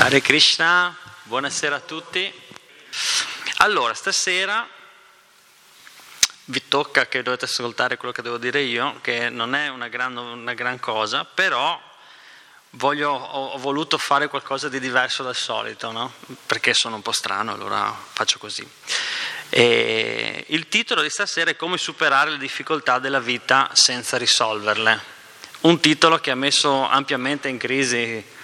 Hare Krishna, buonasera a tutti. Allora, stasera vi tocca che dovete ascoltare quello che devo dire io, che non è una gran, una gran cosa, però voglio, ho, ho, voluto fare qualcosa di diverso dal solito, no? perché sono un po' strano, allora faccio così. E il titolo di stasera è Come superare le difficoltà della vita senza risolverle. Un titolo che ha messo ampiamente in crisi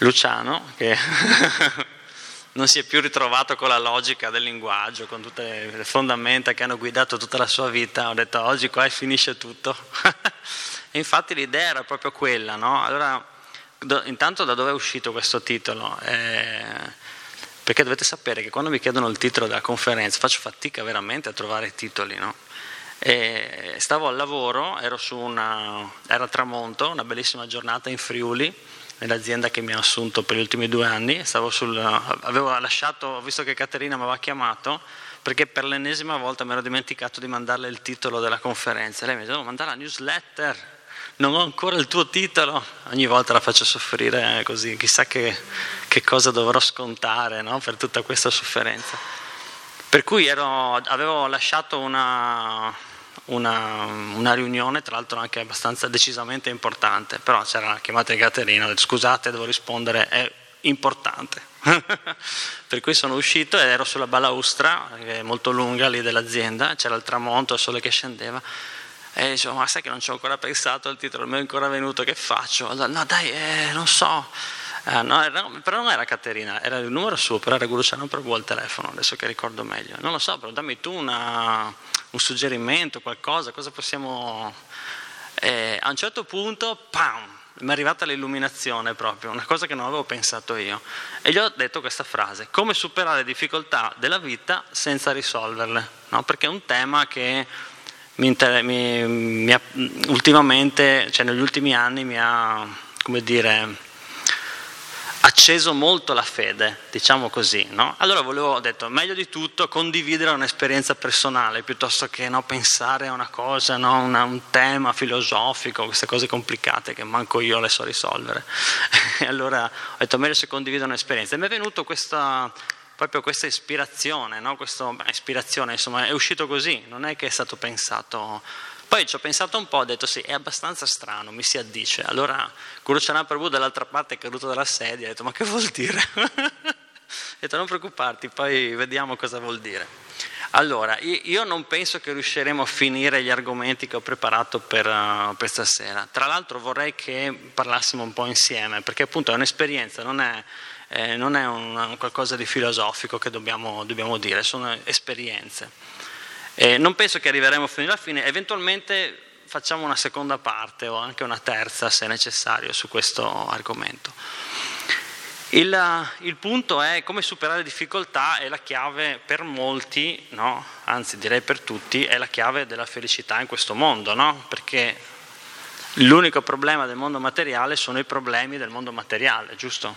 Luciano, che non si è più ritrovato con la logica del linguaggio, con tutte le fondamenta che hanno guidato tutta la sua vita, ho detto oggi qua finisce tutto. e infatti l'idea era proprio quella, no? Allora, do, intanto da dove è uscito questo titolo? Eh, perché dovete sapere che quando mi chiedono il titolo della conferenza faccio fatica veramente a trovare i titoli, no? Stavo al lavoro, ero su una, era tramonto, una bellissima giornata in Friuli, nell'azienda che mi ha assunto per gli ultimi due anni. Sul, avevo lasciato, visto che Caterina mi aveva chiamato perché per l'ennesima volta mi ero dimenticato di mandarle il titolo della conferenza. Lei mi ha detto: oh, mandare la newsletter, non ho ancora il tuo titolo. Ogni volta la faccio soffrire così, chissà che, che cosa dovrò scontare no? per tutta questa sofferenza. Per cui ero, avevo lasciato una, una, una, riunione, tra l'altro anche abbastanza decisamente importante, però c'era la chiamata di Caterina, ho detto scusate devo rispondere, è importante. per cui sono uscito ed ero sulla balaustra, che è molto lunga lì dell'azienda, c'era il tramonto, il sole che scendeva, e dicevo ma sai che non ci ho ancora pensato al titolo, non mi è ancora venuto, che faccio? Allora, no dai, eh, non so eh, no, era, però non era Caterina, era il numero suo, però era Luciano per il telefono, adesso che ricordo meglio. Non lo so, però dammi tu una, un suggerimento, qualcosa, cosa possiamo... Eh, a un certo punto, pam, mi è arrivata l'illuminazione proprio, una cosa che non avevo pensato io. E gli ho detto questa frase, come superare le difficoltà della vita senza risolverle, no? perché è un tema che mi, inter- mi, mi ultimamente, cioè negli ultimi anni mi ha, come dire acceso molto la fede, diciamo così. No? Allora volevo, ho detto, meglio di tutto condividere un'esperienza personale piuttosto che no, pensare a una cosa, no, una, un tema filosofico, queste cose complicate che manco io le so risolvere. E allora ho detto, meglio se condivido un'esperienza. E mi è venuta questa, proprio questa ispirazione, questa ispirazione, insomma, è uscito così, non è che è stato pensato poi ci ho pensato un po', ho detto sì, è abbastanza strano, mi si addice. Allora Guru Prabhu dall'altra parte è caduto dalla sedia, ha detto ma che vuol dire? ho detto non preoccuparti, poi vediamo cosa vuol dire. Allora, io non penso che riusciremo a finire gli argomenti che ho preparato per, uh, per stasera. Tra l'altro vorrei che parlassimo un po' insieme, perché appunto è un'esperienza, non è, eh, non è un, un qualcosa di filosofico che dobbiamo, dobbiamo dire, sono esperienze. Eh, non penso che arriveremo fino alla fine, eventualmente facciamo una seconda parte o anche una terza se necessario su questo argomento. Il, il punto è come superare difficoltà è la chiave per molti, no? anzi direi per tutti, è la chiave della felicità in questo mondo, no? perché l'unico problema del mondo materiale sono i problemi del mondo materiale, giusto?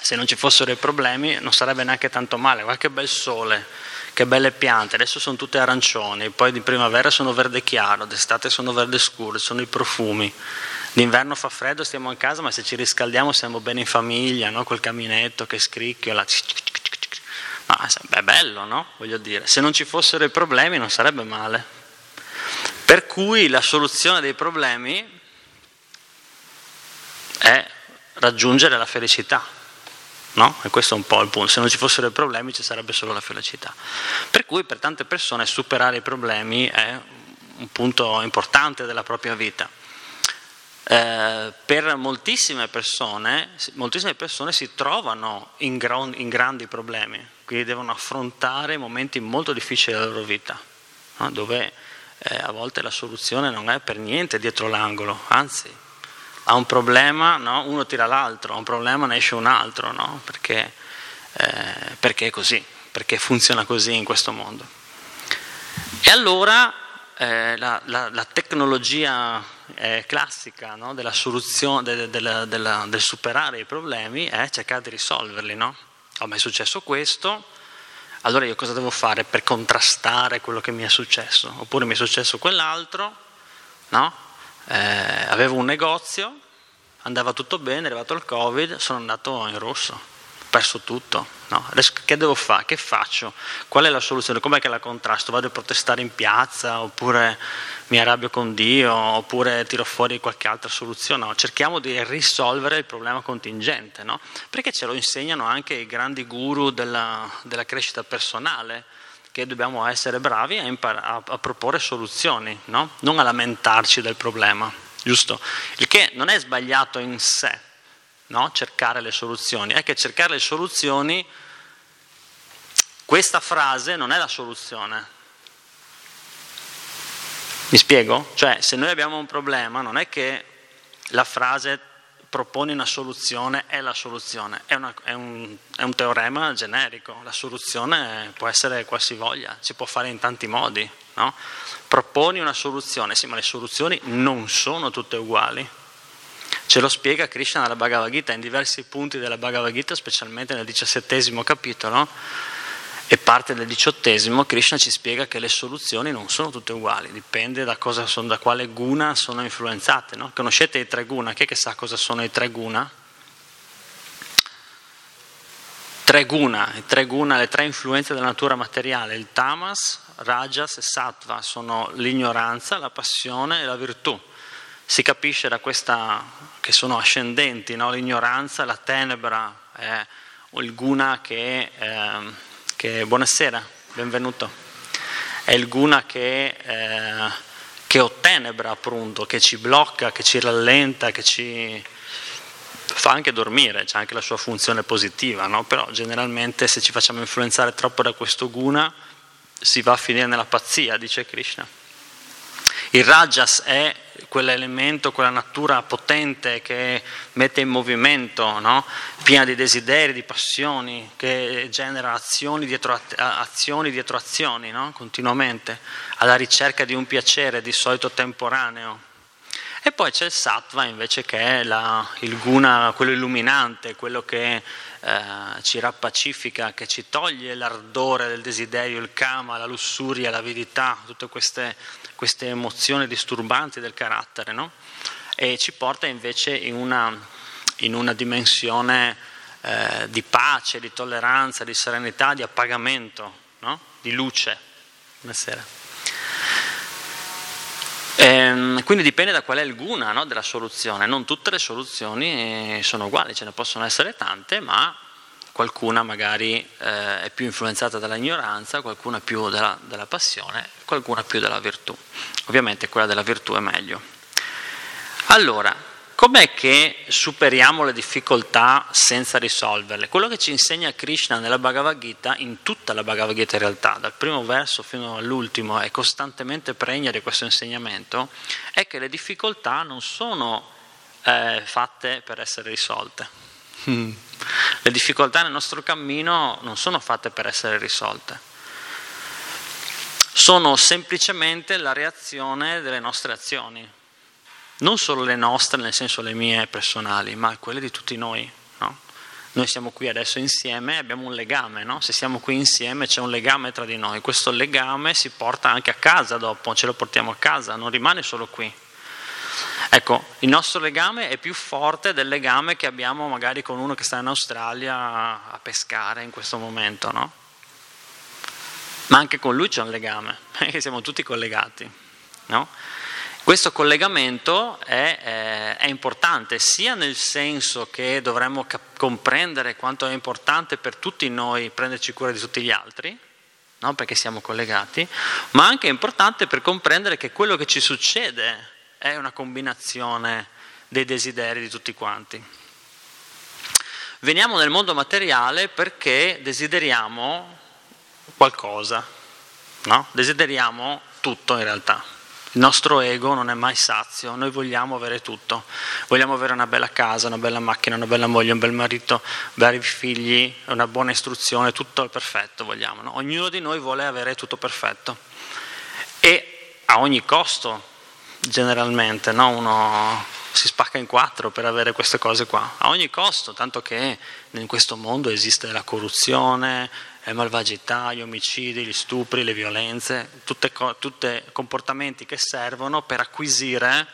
Se non ci fossero i problemi non sarebbe neanche tanto male, qualche bel sole, che belle piante, adesso sono tutte arancioni, poi di primavera sono verde chiaro, d'estate sono verde scuro, sono i profumi. D'inverno fa freddo, stiamo in casa, ma se ci riscaldiamo siamo bene in famiglia, no? col caminetto che scricchiola. No, è bello, no? Voglio dire, se non ci fossero i problemi non sarebbe male. Per cui la soluzione dei problemi è raggiungere la felicità. No? E questo è un po' il punto. Se non ci fossero i problemi ci sarebbe solo la felicità. Per cui per tante persone superare i problemi è un punto importante della propria vita. Eh, per moltissime persone, moltissime persone si trovano in, gran, in, grandi problemi, quindi devono affrontare momenti molto difficili della loro vita, no? dove eh, a volte la soluzione non è per niente dietro l'angolo, anzi ha un problema, no? uno tira l'altro, ha un problema ne esce un altro, no? perché, eh, perché, è così, perché funziona così in questo mondo. E allora eh, la, la, la, tecnologia eh, classica no? della soluzione, de, de, de, del superare i problemi è cercare di risolverli. No? Oh, ma è successo questo, allora io cosa devo fare per contrastare quello che mi è successo? Oppure mi è successo quell'altro, no? Eh, avevo un negozio, andava tutto bene, è arrivato il Covid, sono andato in rosso, ho perso tutto. No? Adesso che devo fare? Che faccio? Qual è la soluzione? Com'è che la contrasto? Vado a protestare in piazza oppure mi arrabbio con Dio oppure tiro fuori qualche altra soluzione? No, cerchiamo di risolvere il problema contingente, no? perché ce lo insegnano anche i grandi guru della, della crescita personale che dobbiamo essere bravi a, impar- a, proporre soluzioni, no? non a lamentarci del problema, giusto? Il che non è sbagliato in sé, no? cercare le soluzioni, è che cercare le soluzioni, questa frase non è la soluzione. Mi spiego? Cioè, se noi abbiamo un problema, non è che la frase proponi una soluzione è la soluzione, è, una, è, un, è, un, teorema generico, la soluzione può essere qualsivoglia, si può fare in tanti modi, no? proponi una soluzione, sì ma le soluzioni non sono tutte uguali, ce lo spiega Krishna nella Bhagavad Gita, in diversi punti della Bhagavad Gita, specialmente nel diciassettesimo capitolo, e parte del diciottesimo, Krishna ci spiega che le soluzioni non sono tutte uguali, dipende da, sono, da quale guna sono influenzate. No? Conoscete i tre guna? Chi è che sa cosa sono i tre guna? Tre guna, i tre guna, le tre influenze della natura materiale, il tamas, rajas e sattva, sono l'ignoranza, la passione e la virtù. Si capisce da questa che sono ascendenti, no? l'ignoranza, la tenebra, è il guna che... Eh, che buonasera, benvenuto. È il guna che, eh, che ottenebra appunto, che ci blocca, che ci rallenta, che ci fa anche dormire, c'è anche la sua funzione positiva, no? però generalmente se ci facciamo influenzare troppo da questo guna si va a finire nella pazzia, dice Krishna. Il rajas è quell'elemento, quella natura potente che mette in movimento, no? piena di desideri, di passioni, che genera azioni dietro azioni, dietro azioni no? continuamente, alla ricerca di un piacere di solito temporaneo. E poi c'è il sattva invece che è la, il guna, quello illuminante, quello che eh, ci rappacifica, che ci toglie l'ardore del desiderio, il kama, la lussuria, l'avidità, tutte queste queste emozioni disturbanti del carattere, no? e ci porta invece in una, in una dimensione eh, di pace, di tolleranza, di serenità, di appagamento, no? di luce. Buonasera. Ehm, quindi dipende da qual è il guna no, della soluzione. Non tutte le soluzioni sono uguali, ce ne possono essere tante, ma qualcuna magari eh, è più influenzata dall'ignoranza, qualcuna più dalla, dalla passione, qualcuna più dalla virtù. Ovviamente quella della virtù è meglio. Allora, com'è che superiamo le difficoltà senza risolverle? Quello che ci insegna Krishna nella Bhagavad Gita, in tutta la Bhagavad Gita in realtà, dal primo verso fino all'ultimo, è costantemente pregna di questo insegnamento, è che le difficoltà non sono eh, fatte per essere risolte. Le difficoltà nel nostro cammino non sono fatte per essere risolte, sono semplicemente la reazione delle nostre azioni, non solo le nostre, nel senso le mie personali, ma quelle di tutti noi. No? Noi siamo qui adesso insieme, abbiamo un legame, no? se siamo qui insieme c'è un legame tra di noi, questo legame si porta anche a casa dopo, ce lo portiamo a casa, non rimane solo qui. Ecco, il nostro legame è più forte del legame che abbiamo magari con uno che sta in Australia a pescare in questo momento, no? Ma anche con lui c'è un legame, perché siamo tutti collegati, no? Questo collegamento è, è, è, importante sia nel senso che dovremmo cap- comprendere quanto è importante per tutti noi prenderci cura di tutti gli altri, no? perché siamo collegati, ma anche è importante per comprendere che quello che ci succede è una combinazione dei desideri di tutti quanti. Veniamo nel mondo materiale perché desideriamo qualcosa, no? desideriamo tutto in realtà. Il nostro ego non è mai sazio, noi vogliamo avere tutto, vogliamo avere una bella casa, una bella macchina, una bella moglie, un bel marito, bravi figli, una buona istruzione, tutto il perfetto vogliamo. No? Ognuno di noi vuole avere tutto perfetto e a ogni costo generalmente, no? uno si spacca in quattro per avere queste cose qua, a ogni costo, tanto che in questo mondo esiste la corruzione, malvagità, gli omicidi, gli stupri, le violenze, tutti comportamenti che servono per acquisire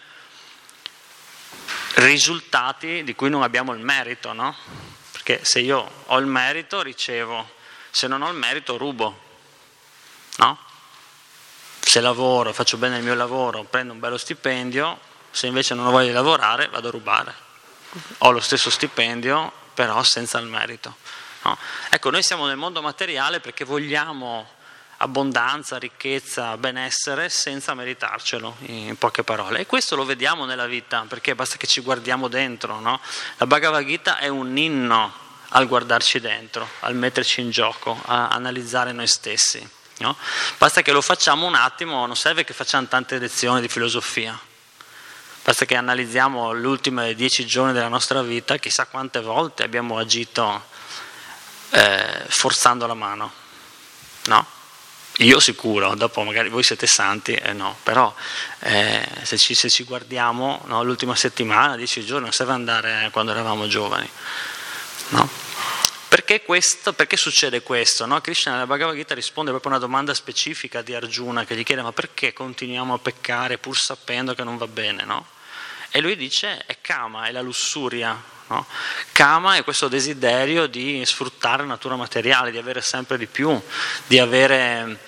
risultati di cui non abbiamo il merito, no? Perché se io ho il merito ricevo, se non ho il merito rubo, no? Se lavoro, faccio bene il mio lavoro, prendo un bello stipendio, se invece non ho voglia di lavorare vado a rubare. Ho lo stesso stipendio, però senza il merito. No? Ecco, noi siamo nel mondo materiale perché vogliamo abbondanza, ricchezza, benessere senza meritarcelo, in poche parole. E questo lo vediamo nella vita, perché basta che ci guardiamo dentro. No? La Bhagavad Gita è un inno al guardarci dentro, al metterci in gioco, a analizzare noi stessi. No? Basta che lo facciamo un attimo, non serve che facciamo tante lezioni di filosofia. Basta che analizziamo gli ultimi dieci giorni della nostra vita, chissà quante volte abbiamo agito eh, forzando la mano. No? Io sicuro, dopo magari voi siete santi, eh no, però eh, se, ci, se, ci, guardiamo no, l'ultima settimana, dieci giorni, non serve andare quando eravamo giovani. No? Perché, questo, perché, succede questo? No? Krishna nella Bhagavad Gita risponde proprio a una domanda specifica di Arjuna che gli chiede ma perché continuiamo a peccare pur sapendo che non va bene? No? E lui dice è kama, è la lussuria. No? Kama è questo desiderio di sfruttare natura materiale, di avere sempre di più, di, avere,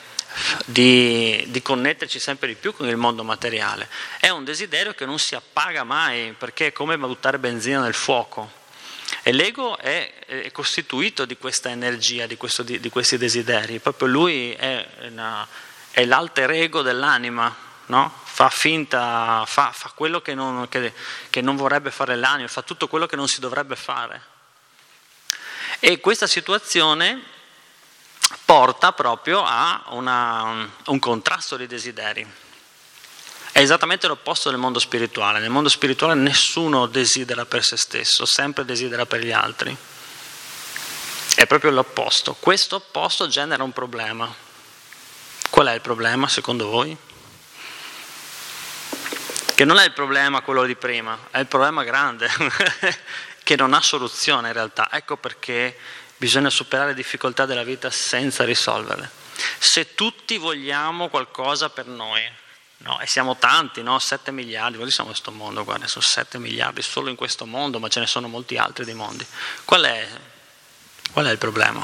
di, di connetterci sempre di più con il mondo materiale. È un desiderio che non si appaga mai perché è come buttare benzina nel fuoco. E l'ego è, è costituito di questa energia, di, questo, di, questi desideri. Proprio lui è, una, è l'alter ego dell'anima, no? fa finta, fa, fa quello che non, che, che non, vorrebbe fare l'anima, fa tutto quello che non si dovrebbe fare. E questa situazione porta proprio a una, un contrasto di desideri. È esattamente l'opposto del mondo spirituale. Nel mondo spirituale nessuno desidera per se stesso, sempre desidera per gli altri. È proprio l'opposto. Questo opposto genera un problema. Qual è il problema secondo voi? Che non è il problema quello di prima, è il problema grande, che non ha soluzione in realtà. Ecco perché bisogna superare le difficoltà della vita senza risolverle. Se tutti vogliamo qualcosa per noi, no? e siamo tanti, no? 7 miliardi, noi siamo in questo mondo, guarda, sono 7 miliardi solo in questo mondo, ma ce ne sono molti altri dei mondi. Qual è, qual è il problema?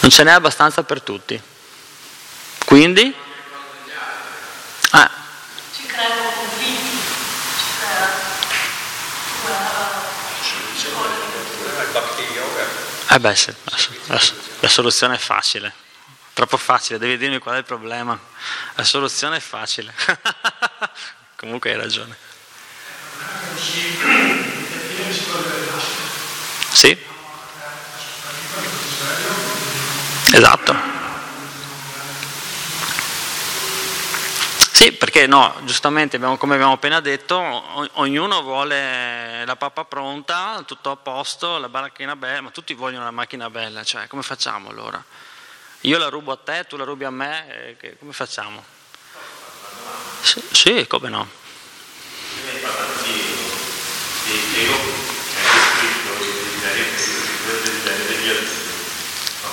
Non ce n'è abbastanza per tutti. Quindi? Ah. Ci creano conflitti, ci crea Eh beh, sì, la, la soluzione è facile, troppo facile, devi dirmi qual è il problema. La soluzione è facile. Comunque hai ragione. Sì? Esatto. Sì, perché no, giustamente abbiamo, come abbiamo appena detto, ognuno vuole la pappa pronta, tutto a posto, la baracchina bella, ma tutti vogliono la macchina bella, cioè come facciamo allora? Io la rubo a te, tu la rubi a me, eh, come facciamo? Sì, sì come no?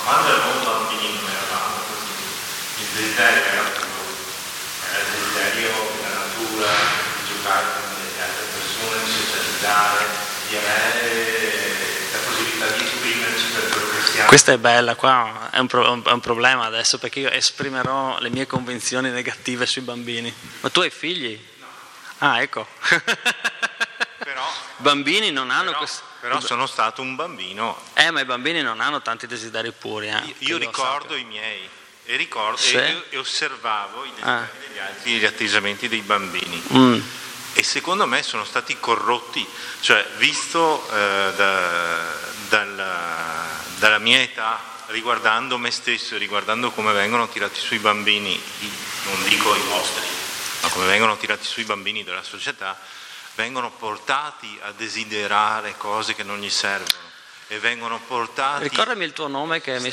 quando eravamo bambini non eravamo così, il desiderio era natura, di giocare con le altre persone, di socializzare, di avere la possibilità di esprimerci per quello che siamo. Questa è bella, qua è un, pro- è un problema adesso perché io esprimerò le mie convinzioni negative sui bambini. Ma tu hai figli? No. Ah, ecco. però, bambini non hanno però, questo. Però sono stato un bambino. Eh, ma i bambini non hanno tanti desideri puri. Eh, io, io ricordo i miei e, ricordo, sì. e, e, osservavo i desideri ah. Degli altri, gli atteggiamenti dei bambini. Mm. E secondo me sono stati corrotti, cioè visto eh, da, dalla, dalla mia età, riguardando me stesso, riguardando come vengono tirati sui bambini, non dico i vostri, ma come vengono tirati sui bambini della società, vengono portati a desiderare cose che non gli servono e vengono portati... Ricordami il tuo nome che mi...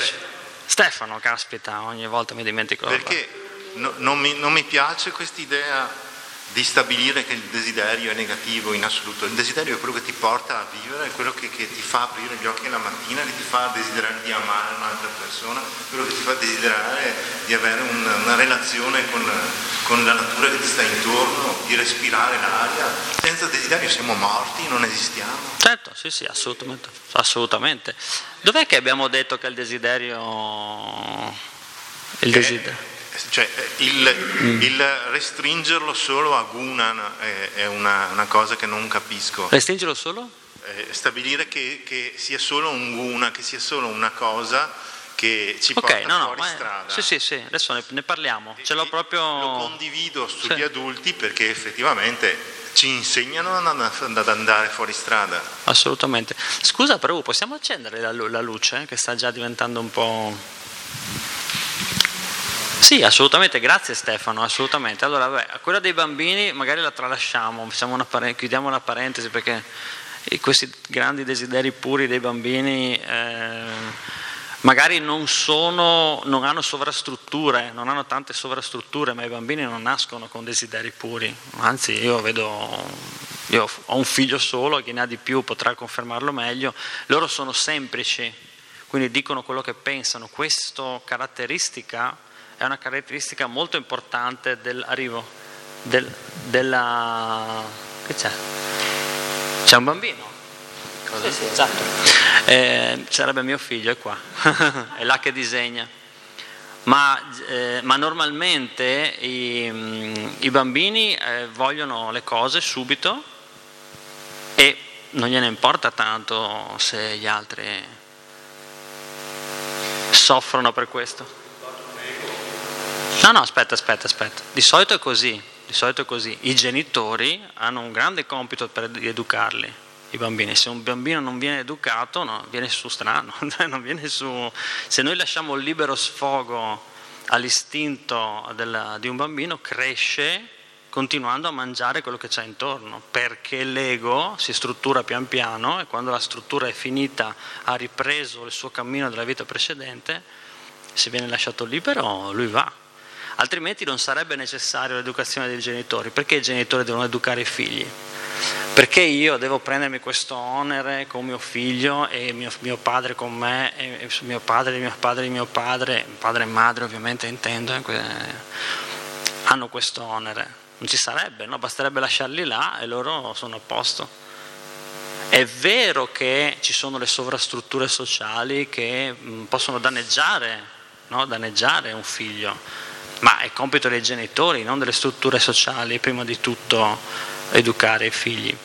Stefano, caspita, ogni volta mi dimentico. Perché no, non, mi, non mi piace quest'idea di stabilire che il desiderio è negativo in assoluto, il desiderio è quello che ti porta a vivere, è quello che, che ti fa aprire gli occhi la mattina, che ti fa desiderare di amare un'altra persona, quello che ti fa desiderare di avere un, una relazione con, con, la natura che ti sta intorno, di respirare l'aria. Senza desiderio siamo morti, non esistiamo. Certo, sì, sì, assolutamente. assolutamente. Dov'è che abbiamo detto che il desiderio... Il desiderio? Cioè, il, mm. il, restringerlo solo a guna è, è una, una, cosa che non capisco. Restringerlo solo? Eh, stabilire che, che, sia solo un guna, che sia solo una cosa che ci okay, porta no, fuori no, strada. Sì, sì, sì, adesso ne, ne parliamo. Ce l'ho proprio... Lo condivido sugli sì. adulti perché effettivamente ci insegnano ad andare fuori strada. Assolutamente. Scusa però, possiamo accendere la, la luce che sta già diventando un po'... Sì, assolutamente, grazie Stefano, assolutamente. Allora, beh, quella dei bambini magari la tralasciamo, una pare- chiudiamo una parentesi perché questi grandi desideri puri dei bambini eh, magari non, sono, non hanno sovrastrutture, non hanno tante sovrastrutture, ma i bambini non nascono con desideri puri. Anzi, io vedo, io ho un figlio solo, chi ne ha di più potrà confermarlo meglio, loro sono semplici, quindi dicono quello che pensano. Questa caratteristica è una caratteristica molto importante dell'arrivo, del, della... che c'è? C'è un bambino? Sì, sì, esatto. Eh, sarebbe mio figlio, è qua, è là che disegna. Ma, eh, ma normalmente i, i bambini eh, vogliono le cose subito e non gliene importa tanto se gli altri soffrono per questo. No, no, aspetta, aspetta, aspetta. Di solito è così, di solito è così. I genitori hanno un grande compito per educarli, i bambini. Se un bambino non viene educato, no, viene su strano, viene su... Se noi lasciamo libero sfogo all'istinto della, di un bambino, cresce continuando a mangiare quello che c'è intorno, perché l'ego si struttura pian piano e quando la struttura è finita, ha ripreso il suo cammino della vita precedente, se viene lasciato libero, lui va altrimenti non sarebbe necessaria l'educazione dei genitori. Perché i genitori devono educare i figli? Perché io devo prendermi questo onere con mio figlio e mio, mio padre con me, e mio padre, mio padre, mio padre, padre e madre ovviamente intendo, eh, hanno questo onere. Non ci sarebbe, no? basterebbe lasciarli là e loro sono a posto. È vero che ci sono le sovrastrutture sociali che mm, possono danneggiare, no? danneggiare un figlio, ma è compito dei genitori, non delle strutture sociali, prima di tutto educare i figli.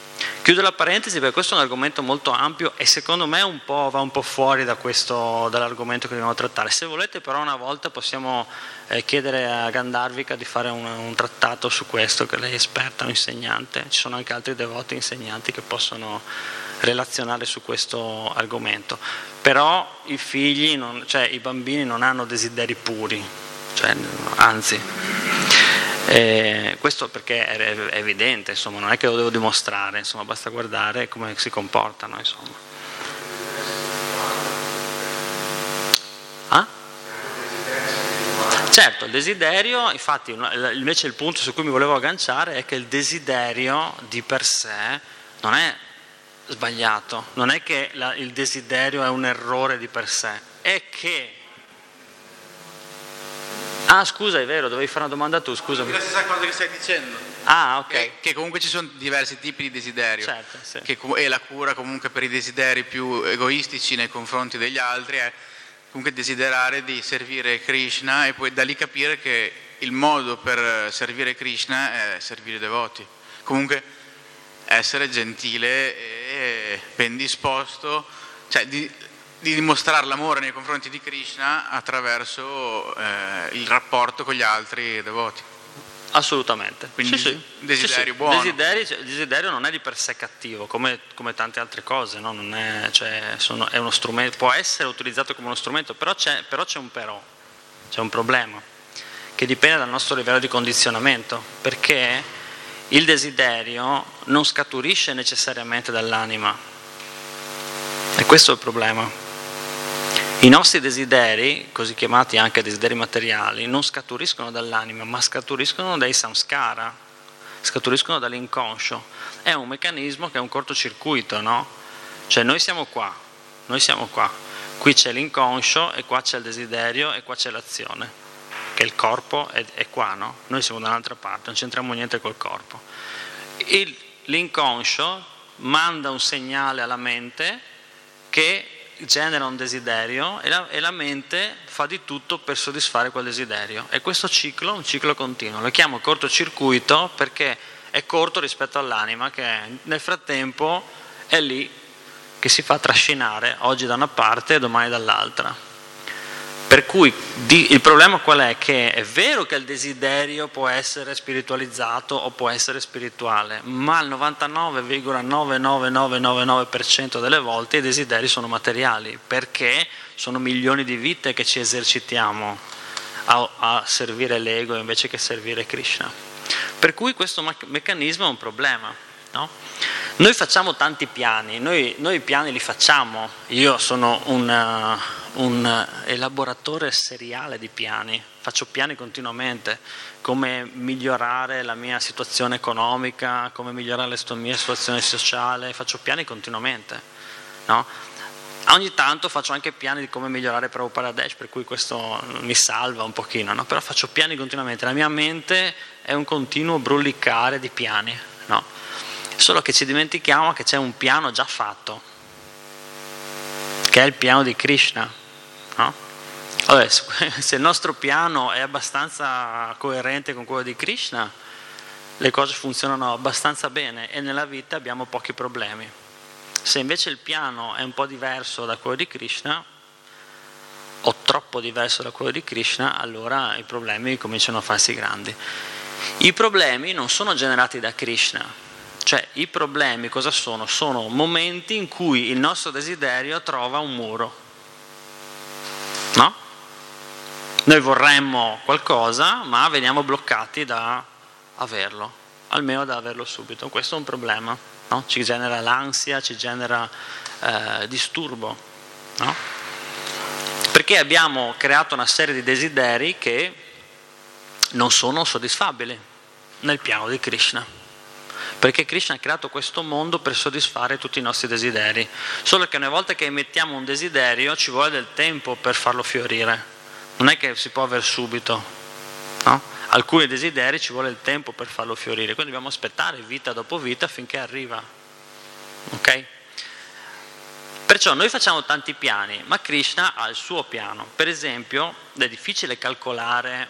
Chiudo la parentesi perché questo è un argomento molto ampio e secondo me un va un po' fuori da questo, dall'argomento che dobbiamo trattare. Se volete però una volta possiamo eh, chiedere a Gandarvica di fare un, un, trattato su questo, che lei è esperta, un insegnante. Ci sono anche altri devoti insegnanti che possono relazionare su questo argomento. Però i figli, non, cioè i bambini non hanno desideri puri, cioè, anzi, eh, questo perché è, evidente, insomma, non è che lo devo dimostrare, insomma, basta guardare come si comportano. Insomma. Ah? Certo, il desiderio, infatti invece il punto su cui mi volevo agganciare è che il desiderio di per sé non è sbagliato, non è che la, il desiderio è un errore di per sé, è che Ah, scusa, è vero, dovevi fare una domanda tu, scusami. La stessa cosa che stai dicendo. Ah, ok. Che, che comunque ci sono diversi tipi di desiderio. Certo, sì. Che, e la cura comunque per i desideri più egoistici nei confronti degli altri è comunque desiderare di servire Krishna e poi da lì capire che il modo per servire Krishna è servire i devoti. Comunque essere gentile e ben disposto, cioè di, di dimostrare l'amore nei confronti di Krishna attraverso eh, il rapporto con gli altri devoti. Assolutamente. Quindi sì, desiderio sì, buono. Desiderio, cioè, desiderio, non è di per sé cattivo, come, come tante altre cose, no? è, cioè, sono, è può essere utilizzato come uno strumento, però c'è, però c'è un però, c'è un problema, che dipende dal nostro livello di condizionamento, perché il desiderio non scaturisce necessariamente dall'anima. E questo è il problema. I nostri desideri, così chiamati anche desideri materiali, non scaturiscono dall'anima, ma scaturiscono dai samskara. scaturiscono dall'inconscio. È un meccanismo che è un cortocircuito, no? Cioè noi siamo qua, noi siamo qua, qui c'è l'inconscio e qua c'è il desiderio e qua c'è l'azione, che il corpo è, è qua, no? Noi siamo da un'altra parte, non c'entriamo niente col corpo. Il, l'inconscio manda un segnale alla mente che genera un desiderio e la, e la, mente fa di tutto per soddisfare quel desiderio. E questo ciclo è un ciclo continuo. Lo chiamo cortocircuito perché è corto rispetto all'anima che nel frattempo è lì che si fa trascinare oggi da una parte e domani dall'altra. Per cui il problema qual è? Che è vero che il desiderio può essere spiritualizzato o può essere spirituale, ma il 99,99999% delle volte i desideri sono materiali, perché sono milioni di vite che ci esercitiamo a, a servire l'ego invece che servire Krishna. Per cui questo meccanismo è un problema. No? Noi facciamo tanti piani, noi, noi, piani li facciamo, io sono un, un elaboratore seriale di piani, faccio piani continuamente, come migliorare la mia situazione economica, come migliorare la mia situazione sociale, faccio piani continuamente. No? Ogni tanto faccio anche piani di come migliorare Prabhupada Dash, per cui questo mi salva un pochino, no? però faccio piani continuamente, la mia mente è un continuo brulicare di piani. No? Solo che ci dimentichiamo che c'è un piano già fatto, che è il piano di Krishna. No? Allora, se il nostro piano è abbastanza coerente con quello di Krishna, le cose funzionano abbastanza bene e nella vita abbiamo pochi problemi. Se invece il piano è un po' diverso da quello di Krishna, o troppo diverso da quello di Krishna, allora i problemi cominciano a farsi grandi. I problemi non sono generati da Krishna, cioè i problemi cosa sono? Sono momenti in cui il nostro desiderio trova un muro. No? Noi vorremmo qualcosa, ma veniamo bloccati da averlo, almeno da averlo subito. Questo è un problema, no? ci genera l'ansia, ci genera eh, disturbo. No? Perché abbiamo creato una serie di desideri che non sono soddisfabili nel piano di Krishna perché Krishna ha creato questo mondo per soddisfare tutti i nostri desideri, solo che una volta che emettiamo un desiderio ci vuole del tempo per farlo fiorire, non è che si può avere subito, no? alcuni desideri ci vuole il tempo per farlo fiorire, quindi dobbiamo aspettare vita dopo vita finché arriva. Ok? Perciò noi facciamo tanti piani, ma Krishna ha il suo piano. Per esempio, è difficile calcolare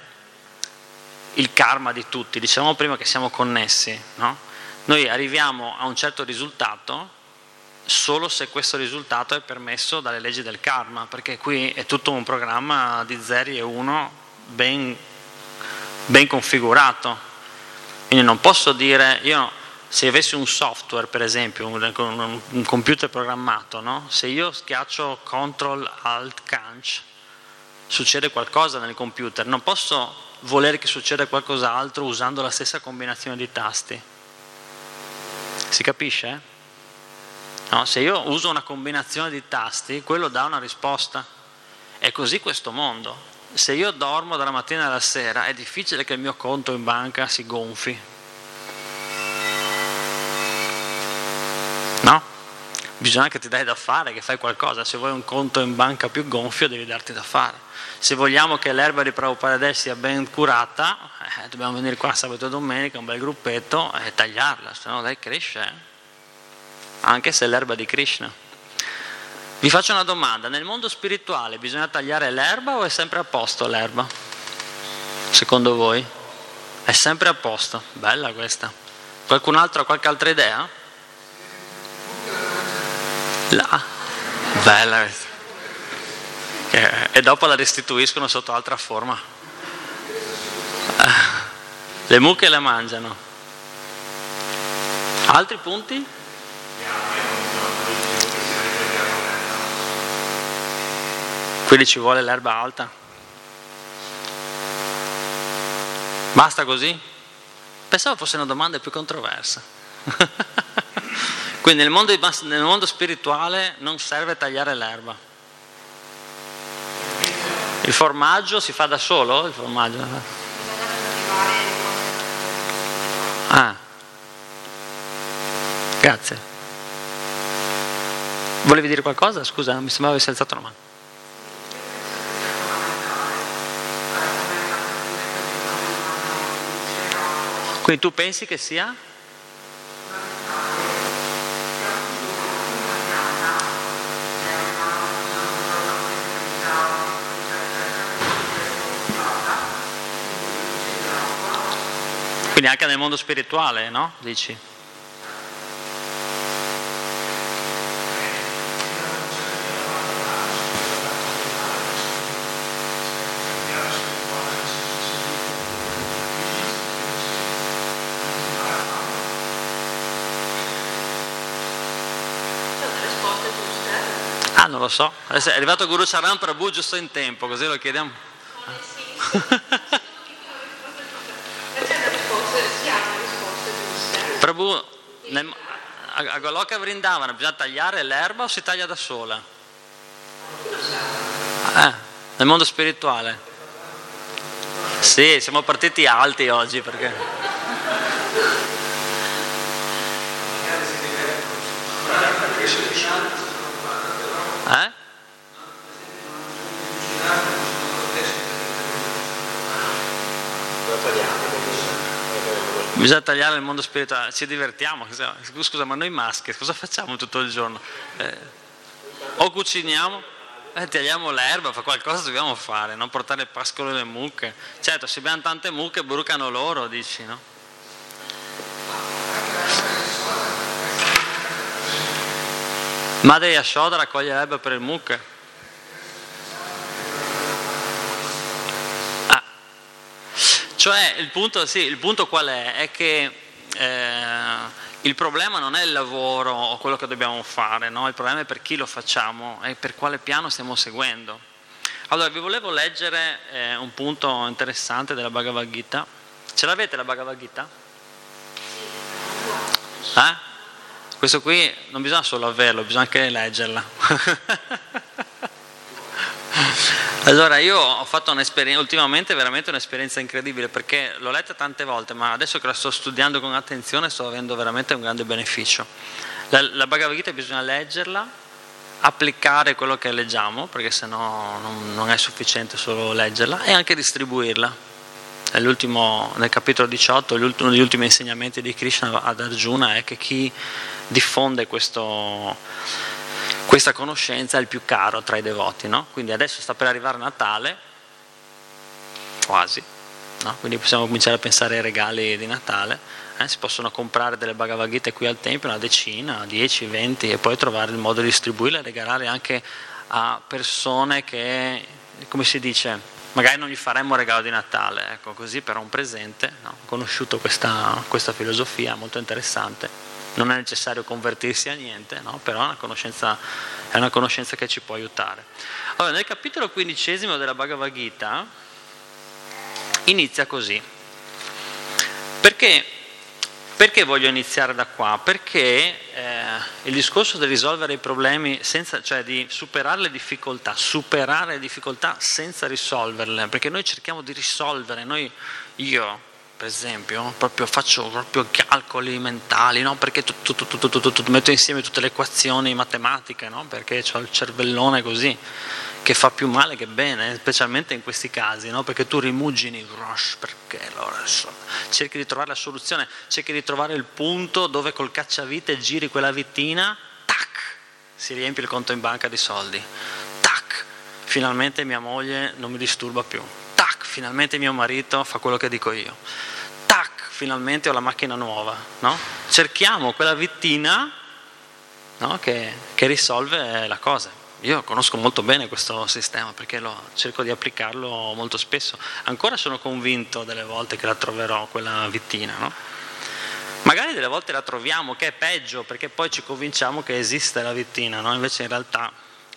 il karma di tutti, dicevamo prima che siamo connessi, no? Noi arriviamo a un certo risultato solo se questo risultato è permesso dalle leggi del karma, perché qui è tutto un programma di 0 e 1 ben, ben configurato. Quindi non posso dire, io se avessi un software, per esempio, un, un computer programmato, no? se io schiaccio Ctrl Alt Canch, succede qualcosa nel computer, non posso volere che succeda qualcos'altro usando la stessa combinazione di tasti si capisce? No, se io uso una combinazione di tasti, quello dà una risposta. È così questo mondo. Se io dormo dalla mattina alla sera, è difficile che il mio conto in banca si gonfi. No? Bisogna che ti dai da fare, che fai qualcosa. Se vuoi un conto in banca più gonfio, devi darti da fare. Se vogliamo che l'erba di Prabhupada sia ben curata, eh, dobbiamo venire qua sabato e domenica, un bel gruppetto, e tagliarla, se no lei cresce. Eh? Anche se è l'erba di Krishna. Vi faccio una domanda, nel mondo spirituale bisogna tagliare l'erba o è sempre a posto l'erba? Secondo voi? È sempre a posto, bella questa. Qualcun altro ha qualche altra idea? Là, bella questa. E dopo la restituiscono sotto altra forma. Le mucche le mangiano. Altri punti? Quindi ci vuole l'erba alta. Basta così? Pensavo fossero domande più controverse. Quindi nel mondo, nel mondo spirituale non serve tagliare l'erba. Il formaggio si fa da solo? Il formaggio? Ah. Grazie. Volevi dire qualcosa? Scusa, mi sembrava avessi alzato la mano. Quindi tu pensi che sia? Quindi anche nel mondo spirituale, no? Dici? Ah, non lo so. Adesso è arrivato Guru Charan Prabhu giusto in tempo, così lo chiediamo. Prabhu, nel, a, a Goloka Vrindavana bisogna tagliare l'erba o si taglia da sola? Eh, nel mondo spirituale. Sì, siamo partiti alti oggi perché... Eh? Bisogna tagliare il mondo spirituale, ci divertiamo, scusa ma noi maschi cosa facciamo tutto il giorno? Eh, o cuciniamo, eh, tagliamo l'erba, fa qualcosa dobbiamo fare, non portare pascolo le mucche. Certo, se abbiamo tante mucche brucano loro, dici, no? Madre Yashoda raccoglie l'erba per il mucche. Cioè, il punto, sì, il punto qual è? È che eh, il problema non è il lavoro o quello che dobbiamo fare, no? il problema è per chi lo facciamo e per quale piano stiamo seguendo. Allora, vi volevo leggere eh, un punto interessante della Bhagavad Gita. Ce l'avete la Bhagavad Gita? Eh? Questo qui non bisogna solo averlo, bisogna anche leggerla. Allora, io ho fatto un'esperienza, ultimamente veramente un'esperienza incredibile perché l'ho letta tante volte, ma adesso che la sto studiando con attenzione sto avendo veramente un grande beneficio. La, la Bhagavad Gita bisogna leggerla, applicare quello che leggiamo, perché sennò non, non è sufficiente solo leggerla, e anche distribuirla. nel capitolo 18, uno degli ultimi insegnamenti di Krishna ad Arjuna è che chi diffonde questo questa conoscenza è il più caro tra i devoti, no? Quindi adesso sta per arrivare Natale, quasi, no? Quindi possiamo cominciare a pensare ai regali di Natale. Eh? Si possono comprare delle Bhagavad Gita qui al Tempio, una decina, 10, 20 e poi trovare il modo di distribuirle e regalare anche a persone che, come si dice, magari non gli faremmo regalo di Natale, ecco, così però un presente. No? Ho conosciuto questa, questa filosofia molto interessante non è necessario convertirsi a niente, no? però è una, è una, conoscenza, che ci può aiutare. Allora, nel capitolo quindicesimo della Bhagavad Gita inizia così. Perché, perché voglio iniziare da qua? Perché eh, il discorso di risolvere i problemi, senza, cioè di superare le difficoltà, superare le difficoltà senza risolverle, perché noi cerchiamo di risolvere, noi, io per esempio, proprio faccio proprio calcoli mentali, no? perché tu, tu, tu, metto insieme tutte le equazioni matematiche, no? perché ho il cervellone così, che fa più male che bene, specialmente in questi casi, no? perché tu rimugini, perché allora, cerchi di trovare la soluzione, cerchi di trovare il punto dove col cacciavite giri quella vittina, tac, si riempie il conto in banca di soldi, tac, finalmente mia moglie non mi disturba più finalmente mio marito fa quello che dico io. Tac, finalmente ho la macchina nuova. No? Cerchiamo quella vittina no? che, che risolve la cosa. Io conosco molto bene questo sistema perché lo, cerco di applicarlo molto spesso. Ancora sono convinto delle volte che la troverò, quella vittina. No? Magari delle volte la troviamo che è peggio perché poi ci convinciamo che esiste la vittina, no? invece in realtà,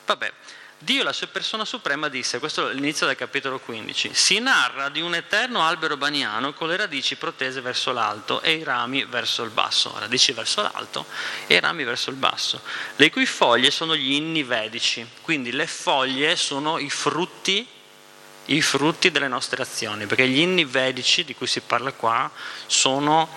vabbè, Dio, la sua persona suprema, disse, questo è l'inizio del capitolo 15, si narra di un eterno albero baniano con le radici protese verso l'alto e i rami verso il basso, radici verso l'alto e i rami verso il basso, le cui foglie sono gli inni vedici, quindi le foglie sono i frutti i frutti delle nostre azioni, perché gli inni vedici di cui si parla qua sono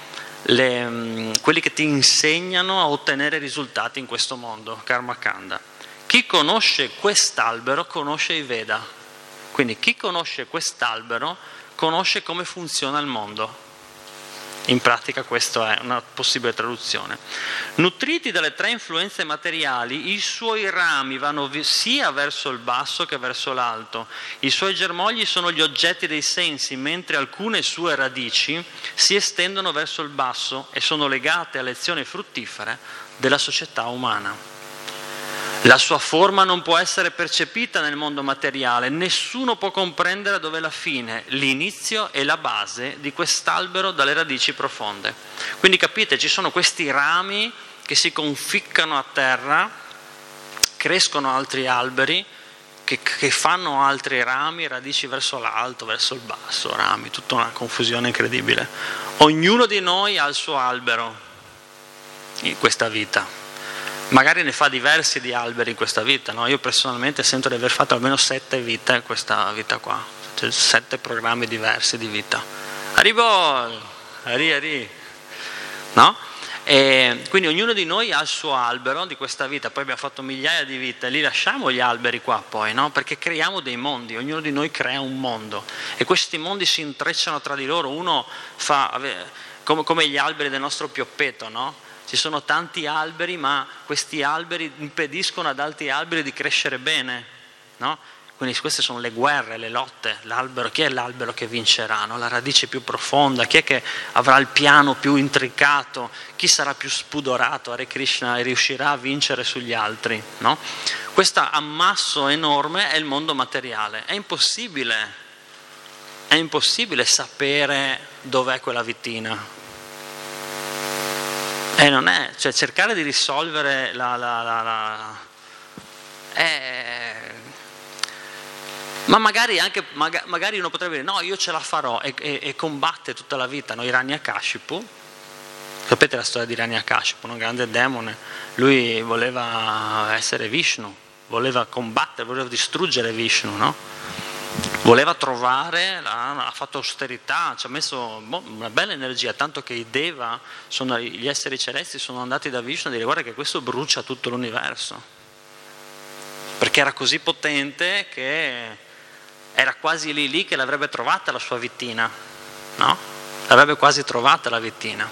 le, mm, quelli che ti insegnano a ottenere risultati in questo mondo, Karma Kanda. Chi conosce quest'albero conosce i Veda, quindi chi conosce quest'albero conosce come funziona il mondo. In pratica questa è una possibile traduzione. Nutriti dalle tre influenze materiali, i suoi rami vanno sia verso il basso che verso l'alto. I suoi germogli sono gli oggetti dei sensi, mentre alcune sue radici si estendono verso il basso e sono legate alle azioni fruttifere della società umana. La sua forma non può essere percepita nel mondo materiale, nessuno può comprendere dove la fine, l'inizio e la base di quest'albero dalle radici profonde. Quindi capite, ci sono questi rami che si conficcano a terra, crescono altri alberi, che, che fanno altri rami, radici verso l'alto, verso il basso, rami, tutta una confusione incredibile. Ognuno di noi ha il suo albero in questa vita magari ne fa diversi di alberi in questa vita, no? io personalmente sento di aver fatto almeno sette vite in questa vita qua, cioè sette programmi diversi di vita. Arrivo, arri, arri, no? E quindi ognuno di noi ha il suo albero di questa vita, poi abbiamo fatto migliaia di vite, li lasciamo gli alberi qua poi, no? perché creiamo dei mondi, ognuno di noi crea un mondo e questi mondi si intrecciano tra di loro, uno fa come, gli alberi del nostro pioppeto, no? Ci sono tanti alberi, ma questi alberi impediscono ad altri alberi di crescere bene, no? Quindi queste sono le guerre, le lotte, l'albero, chi è l'albero che vincerà? No? La radice più profonda, chi è che avrà il piano più intricato, chi sarà più spudorato, Hare Krishna, e riuscirà a vincere sugli altri? No? Questo ammasso enorme è il mondo materiale, è impossibile, è impossibile sapere dov'è quella vittina, e eh, non è, cioè cercare di risolvere la... la, la, la è, ma magari, anche, magari uno potrebbe dire no, io ce la farò e, e, e combatte tutta la vita, no? Hiranyakashipu, sapete la storia di Hiranyakashipu, un grande demone, lui voleva essere Vishnu, voleva combattere, voleva distruggere Vishnu, no? Voleva trovare, ha fatto austerità, ci ha messo boh, una bella energia, tanto che i Deva, sono, gli esseri celesti, sono andati da Vishnu a dire guarda che questo brucia tutto l'universo, perché era così potente che era quasi lì lì che l'avrebbe trovata la sua vittina, no? L'avrebbe quasi trovata la vittina,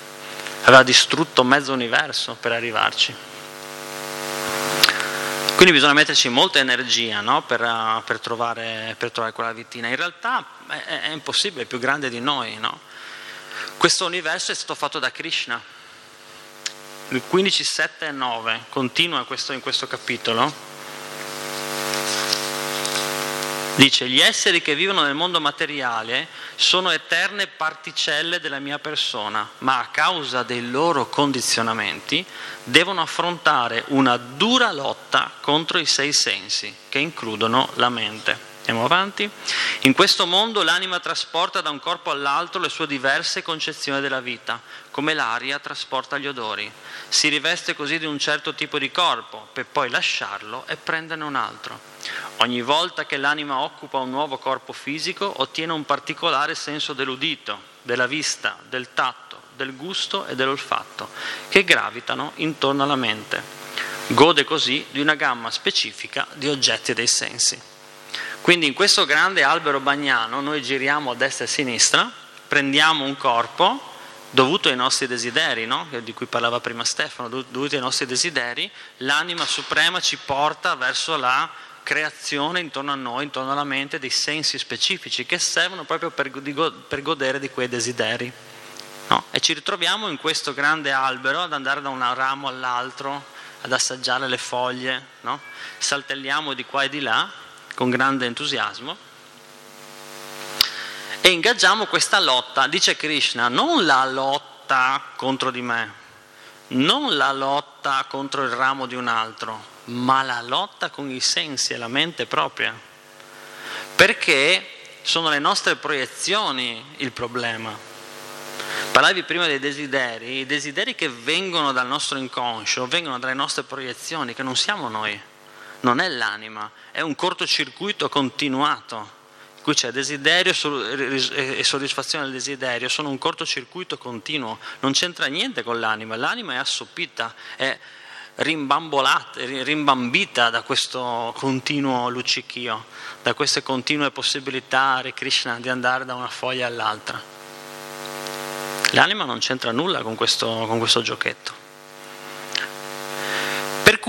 aveva distrutto mezzo universo per arrivarci. Quindi bisogna metterci molta energia no? per, per, trovare, per, trovare, quella vittina. In realtà è, è impossibile, è più grande di noi. No? Questo universo è stato fatto da Krishna. Il 15, 7 e 9 continua questo, in questo capitolo. Dice, gli esseri che vivono nel mondo materiale sono eterne particelle della mia persona, ma a causa dei loro condizionamenti devono affrontare una dura lotta contro i sei sensi, che includono la mente. Andiamo avanti. In questo mondo l'anima trasporta da un corpo all'altro le sue diverse concezioni della vita, come l'aria trasporta gli odori. Si riveste così di un certo tipo di corpo, per poi lasciarlo e prenderne un altro. Ogni volta che l'anima occupa un nuovo corpo fisico, ottiene un particolare senso dell'udito, della vista, del tatto, del gusto e dell'olfatto, che gravitano intorno alla mente. Gode così di una gamma specifica di oggetti dei sensi. Quindi in questo grande albero bagnano noi giriamo a destra e a sinistra, prendiamo un corpo dovuto ai nostri desideri, no? di cui parlava prima Stefano, dovuto ai nostri desideri, l'anima suprema ci porta verso la creazione intorno a noi, intorno alla mente, dei sensi specifici che servono proprio per, per godere di quei desideri. No? E ci ritroviamo in questo grande albero ad andare da un ramo all'altro, ad assaggiare le foglie, no? saltelliamo di qua e di là con grande entusiasmo e ingaggiamo questa lotta, dice Krishna, non la lotta contro di me, non la lotta contro il ramo di un altro, ma la lotta con i sensi e la mente propria, perché sono le nostre proiezioni il problema. Parlavi prima dei desideri, i desideri che vengono dal nostro inconscio, vengono dalle nostre proiezioni, che non siamo noi non è l'anima, è un cortocircuito continuato Qui c'è desiderio e soddisfazione del desiderio, sono un cortocircuito continuo, non c'entra niente con l'anima, l'anima è assopita, è rimbambolata, rimbambita da questo continuo luccichio, da queste continue possibilità, Hare Krishna, di andare da una foglia all'altra. L'anima non c'entra nulla con questo, con questo giochetto.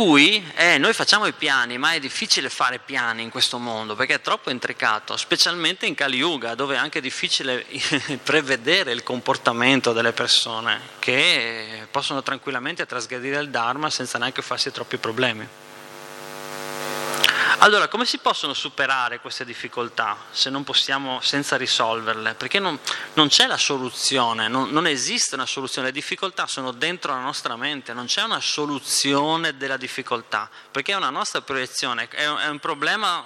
Cui eh, noi facciamo i piani, ma è difficile fare piani in questo mondo perché è troppo intricato, specialmente in Kali Yuga, dove è anche difficile prevedere il comportamento delle persone che possono tranquillamente trasgredire il Dharma senza neanche farsi troppi problemi. Allora, come si possono superare queste difficoltà se non possiamo, senza risolverle? Perché non, non c'è la soluzione, non, non, esiste una soluzione, le difficoltà sono dentro la nostra mente, non c'è una soluzione della difficoltà, perché è una nostra proiezione, è un, è un, problema,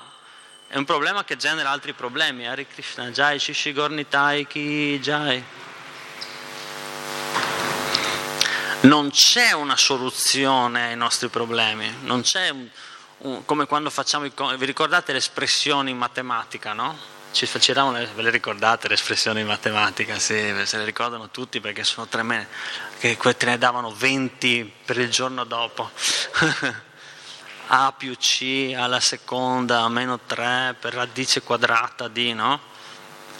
è un problema, che genera altri problemi. Hare Krishna, Jai Shishigornitai Ki Jai. Non c'è una soluzione ai nostri problemi, non c'è un come quando facciamo, vi ricordate le espressioni in matematica, no? Ci facevamo, ve le ricordate le espressioni in matematica? Sì, se le ricordano tutti perché sono tremende, che te ne davano 20 per il giorno dopo. A più C alla seconda, meno 3 per radice quadrata di, no?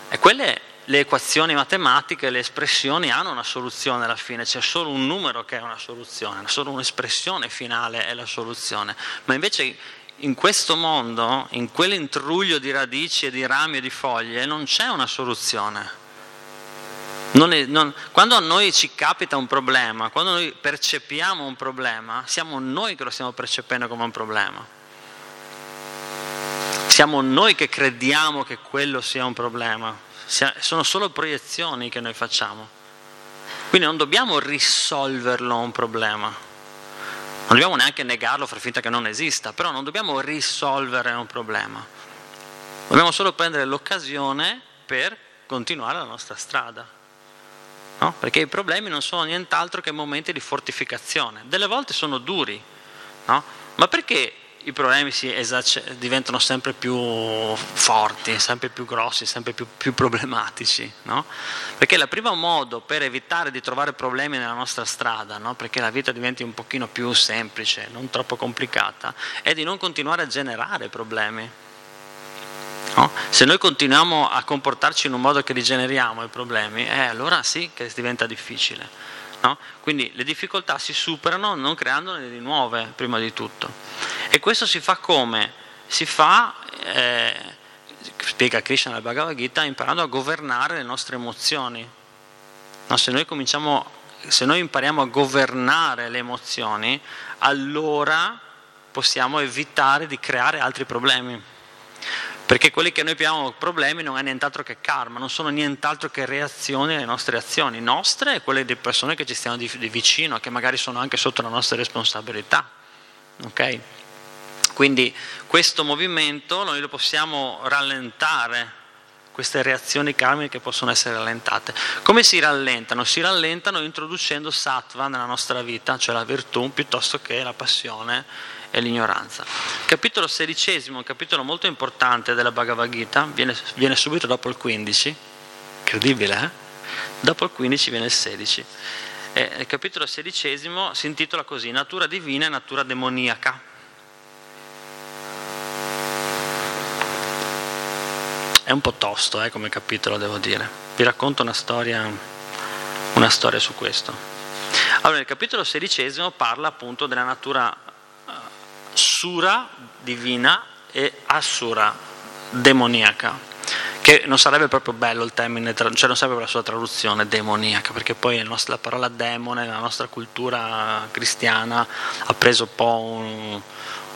E quelle le equazioni matematiche, le espressioni hanno una soluzione alla fine, c'è solo un numero che è una soluzione, solo un'espressione finale è la soluzione. Ma invece in questo mondo, in quell'intruglio di radici e di rami e di foglie, non c'è una soluzione. Non è, non, quando a noi ci capita un problema, quando noi percepiamo un problema, siamo noi che lo stiamo percependo come un problema. Siamo noi che crediamo che quello sia un problema sono solo proiezioni che noi facciamo. Quindi non dobbiamo risolverlo un problema, non dobbiamo neanche negarlo, far finta che non esista, però non dobbiamo risolvere un problema. Dobbiamo solo prendere l'occasione per continuare la nostra strada. No? Perché i problemi non sono nient'altro che momenti di fortificazione. Delle volte sono duri, no? ma perché i problemi esacer- diventano sempre più forti, sempre più grossi, sempre più, più problematici, no? Perché il primo modo per evitare di trovare problemi nella nostra strada, no? perché la vita diventi un pochino più semplice, non troppo complicata, è di non continuare a generare problemi. No? Se noi continuiamo a comportarci in un modo che li generiamo i problemi, eh, allora sì che diventa difficile. No? Quindi le difficoltà si superano non creandone di nuove, prima di tutto. E questo si fa come? Si fa, eh, spiega Krishna nel Bhagavad Gita, imparando a governare le nostre emozioni. No, se, noi se noi impariamo a governare le emozioni, allora possiamo evitare di creare altri problemi. Perché quelli che noi abbiamo problemi non è nient'altro che karma, non sono nient'altro che reazioni alle nostre azioni, nostre e quelle delle persone che ci stiamo di, di vicino, che magari sono anche sotto la nostra responsabilità. Okay? Quindi questo movimento noi lo possiamo rallentare, queste reazioni karmiche possono essere rallentate. Come si rallentano? Si rallentano introducendo sattva nella nostra vita, cioè la virtù, piuttosto che la passione e l'ignoranza. capitolo sedicesimo, un capitolo molto importante della Bhagavad Gita, viene, viene subito dopo il 15, incredibile eh? Dopo il 15 viene il 16. E il capitolo sedicesimo si intitola così, natura divina e natura demoniaca. È un po' tosto eh, come capitolo, devo dire. Vi racconto una storia, una storia su questo. Allora, il capitolo sedicesimo parla appunto della natura sura divina e asura demoniaca, che non sarebbe proprio bello il termine, cioè non sarebbe la sua traduzione demoniaca, perché poi la parola demone nella nostra cultura cristiana ha preso un po' un,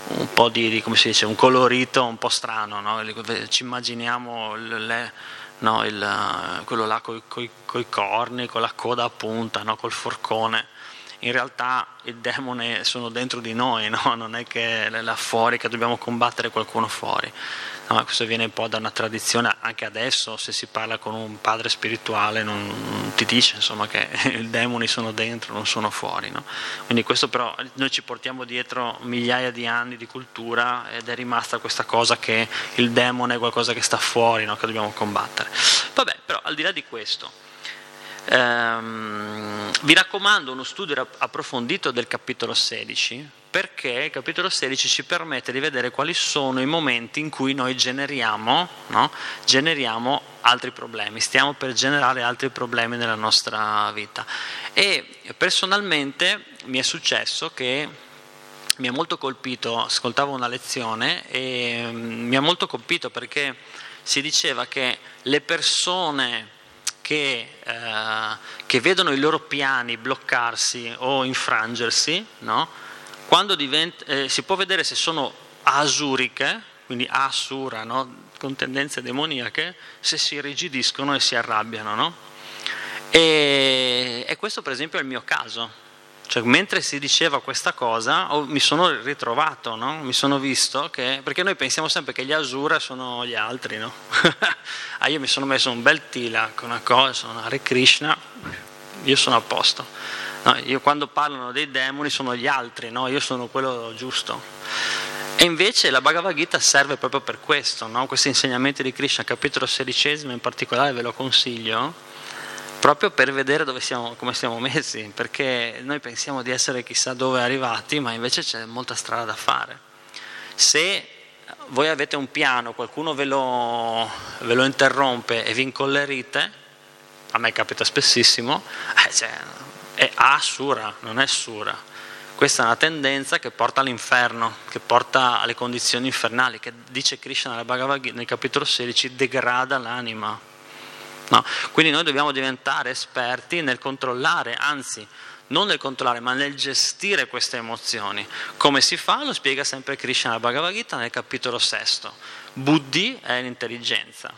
un po' di, dice, un colorito un po' strano, no? ci immaginiamo le, no, il, quello là con i corni, con la coda a punta, no? col forcone in realtà il demone sono dentro di noi, no? non è che è là fuori che dobbiamo combattere qualcuno fuori. No, questo viene un po' da una tradizione, anche adesso se si parla con un padre spirituale non, non ti dice insomma, che i demoni sono dentro, non sono fuori. No? Quindi questo però noi ci portiamo dietro migliaia di anni di cultura ed è rimasta questa cosa che il demone è qualcosa che sta fuori, che dobbiamo combattere. Vabbè, però al di là di questo, ehm, vi raccomando uno studio approfondito del capitolo 16 perché il capitolo 16 ci permette di vedere quali sono i momenti in cui noi generiamo, no? generiamo altri problemi, stiamo per generare altri problemi nella nostra vita. E personalmente mi è successo che mi ha molto colpito, ascoltavo una lezione e mm, mi ha molto colpito perché si diceva che le persone che, eh, che vedono i loro piani bloccarsi o infrangersi, no? diventa, eh, si può vedere se sono asuriche, quindi asura, no? con tendenze demoniache, se si irrigidiscono e si arrabbiano. No? E, e, questo per esempio è il mio caso. Cioè, mentre si diceva questa cosa, oh, mi sono ritrovato, no? mi sono visto che, perché noi pensiamo sempre che gli Asura sono gli altri, no? ah, io mi sono messo un bel tilak, una cosa, sono Hare Krishna, io sono a posto. No, io quando parlano dei demoni sono gli altri, io sono quello giusto. E invece la Bhagavad Gita serve proprio per questo, questi insegnamenti di Krishna, capitolo sedicesimo in particolare ve lo consiglio, proprio per vedere siamo, come siamo messi, perché noi pensiamo di essere chissà dove arrivati, ma invece c'è molta strada da fare. Se voi avete un piano, qualcuno ve lo, ve lo interrompe e vi incollerite, a me capita spessissimo, eh, cioè, è asura, non è sura. Questa è una tendenza che porta all'inferno, che porta alle condizioni infernali, che dice Krishna nel Bhagavad Gita, nel capitolo 16, degrada l'anima. No. Quindi noi dobbiamo diventare esperti nel controllare, anzi non nel controllare, ma nel gestire queste emozioni. Come si fa? Lo spiega sempre Krishna Bhagavad Gita nel capitolo 6. Buddhi è l'intelligenza,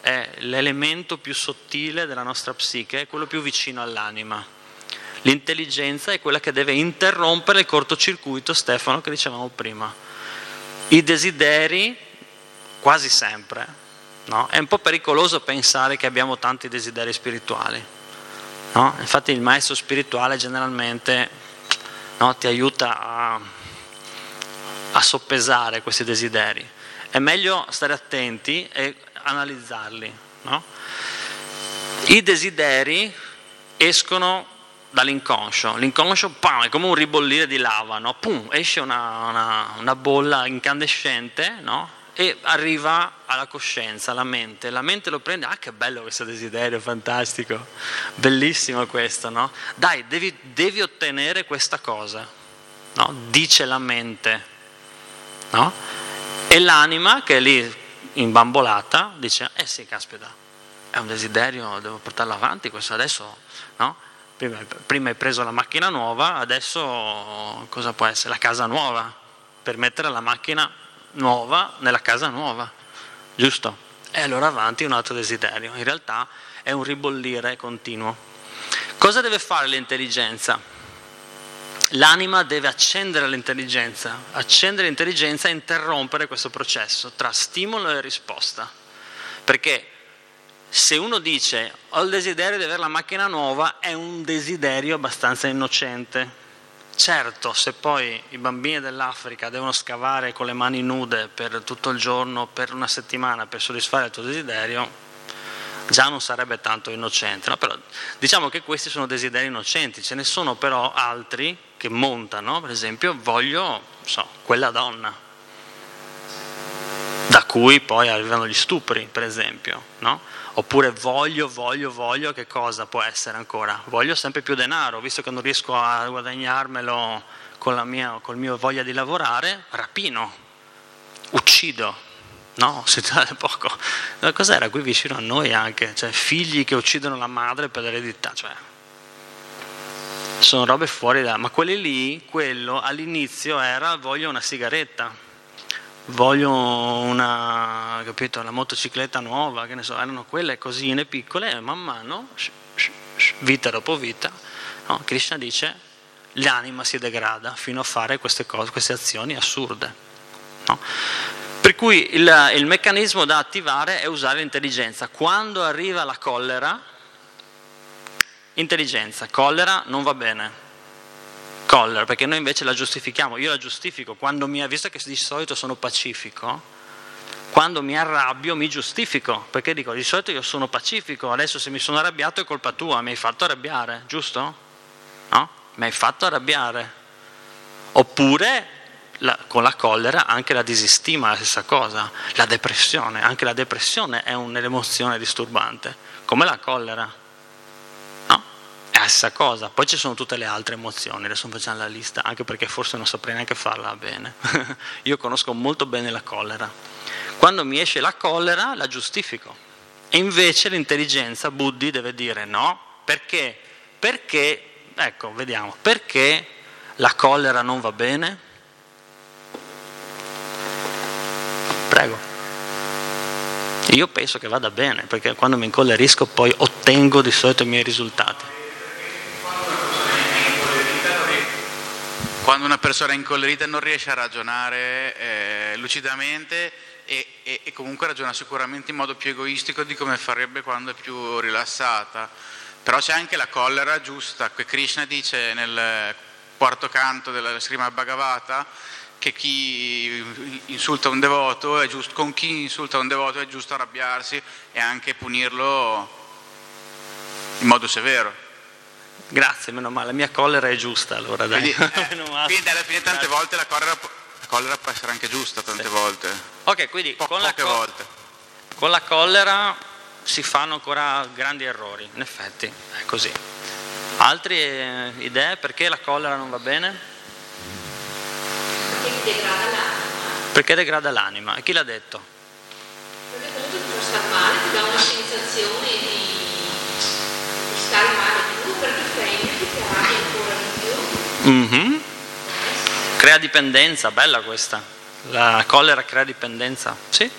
è l'elemento più sottile della nostra psiche, è quello più vicino all'anima. L'intelligenza è quella che deve interrompere il cortocircuito, Stefano, che dicevamo prima. I desideri, quasi sempre, no? è un po' pericoloso pensare che abbiamo tanti desideri spirituali. No? Infatti il maestro spirituale generalmente no, ti aiuta a, a soppesare questi desideri. È meglio stare attenti e analizzarli. I desideri escono dall'inconscio. L'inconscio pam, è come un ribollire di lava, no? Pum, esce una, una, una bolla incandescente no? E arriva alla coscienza, alla mente. La mente lo prende, ah che bello questo desiderio, fantastico, bellissimo questo, no? Dai, devi, devi ottenere questa cosa, no? dice la mente. No? E l'anima che è lì imbambolata dice, eh sì, caspita, è un desiderio, devo portarlo avanti, questo adesso, no? Prima, prima, hai preso la macchina nuova, adesso cosa può essere? La casa nuova, per mettere la macchina nuova nella casa nuova, giusto? E allora avanti un altro desiderio. In realtà è un ribollire continuo. Cosa deve fare l'intelligenza? L'anima deve accendere l'intelligenza, accendere l'intelligenza e interrompere questo processo tra stimolo e risposta. Perché se uno dice ho il desiderio di avere la macchina nuova, è un desiderio abbastanza innocente. Certo, se poi i bambini dell'Africa devono scavare con le mani nude per tutto il giorno, per una settimana, per soddisfare il tuo desiderio, già non sarebbe tanto innocente. No? Però, diciamo che questi sono desideri innocenti, ce ne sono però altri che montano, per esempio, voglio so, quella donna, cui poi arrivano gli stupri, per esempio. No? Oppure voglio, voglio, voglio, che cosa può essere ancora? Voglio sempre più denaro, visto che non riesco a guadagnarmelo con la mia col mio voglia di lavorare, rapino, uccido. No, si tratta poco. Cos'era qui vicino a noi anche? Cioè figli che uccidono la madre per l'eredità, cioè sono robe fuori da... Ma quelli lì, quello all'inizio era voglio una sigaretta voglio una, capito, una motocicletta nuova, che ne so, erano quelle cosine piccole e man mano, vita dopo vita, no? Krishna dice l'anima si degrada fino a fare queste, cose, queste azioni assurde. No? Per cui il, il meccanismo da attivare è usare l'intelligenza. Quando arriva la collera, intelligenza, collera non va bene. Collera, perché noi invece la giustifichiamo, io la giustifico, quando mi, visto che di solito sono pacifico, quando mi arrabbio mi giustifico, perché dico di solito io sono pacifico, adesso se mi sono arrabbiato è colpa tua, mi hai fatto arrabbiare, giusto? No? Mi hai fatto arrabbiare. Oppure la, con la collera anche la disistima è la stessa cosa, la depressione, anche la depressione è un'emozione disturbante, come la collera. È la stessa cosa. Poi ci sono tutte le altre emozioni, adesso facciamo la lista, anche perché forse non saprei neanche farla bene. Io conosco molto bene la collera. Quando mi esce la collera la giustifico. E invece l'intelligenza, Buddhi, deve dire no, perché? Perché, ecco, vediamo, perché la collera non va bene? Prego. Io penso che vada bene, perché quando mi incollerisco poi ottengo di solito i miei risultati. Quando una persona è incollerita non riesce a ragionare eh, lucidamente e, e, e, comunque ragiona sicuramente in modo più egoistico di come farebbe quando è più rilassata. Però c'è anche la collera giusta, che Krishna dice nel quarto canto della Srimad Bhagavata, che chi insulta un devoto è giusto, con chi insulta un devoto è giusto arrabbiarsi e anche punirlo in modo severo. Grazie, meno male, la mia collera è giusta allora dai. Quindi, eh, quindi alla fine tante volte la collera, la collera, può essere anche giusta tante sì. volte. Ok, quindi po- con, la co- con la collera si fanno ancora grandi errori, in effetti, è così. Altre idee perché la collera non va bene? degrada l'anima. Perché degrada l'anima? E chi l'ha detto? Perché comunque ti fa stare male, ti dà una sensazione di, di stare male Mm-hmm. Crea dipendenza, bella questa. La collera crea dipendenza, sì.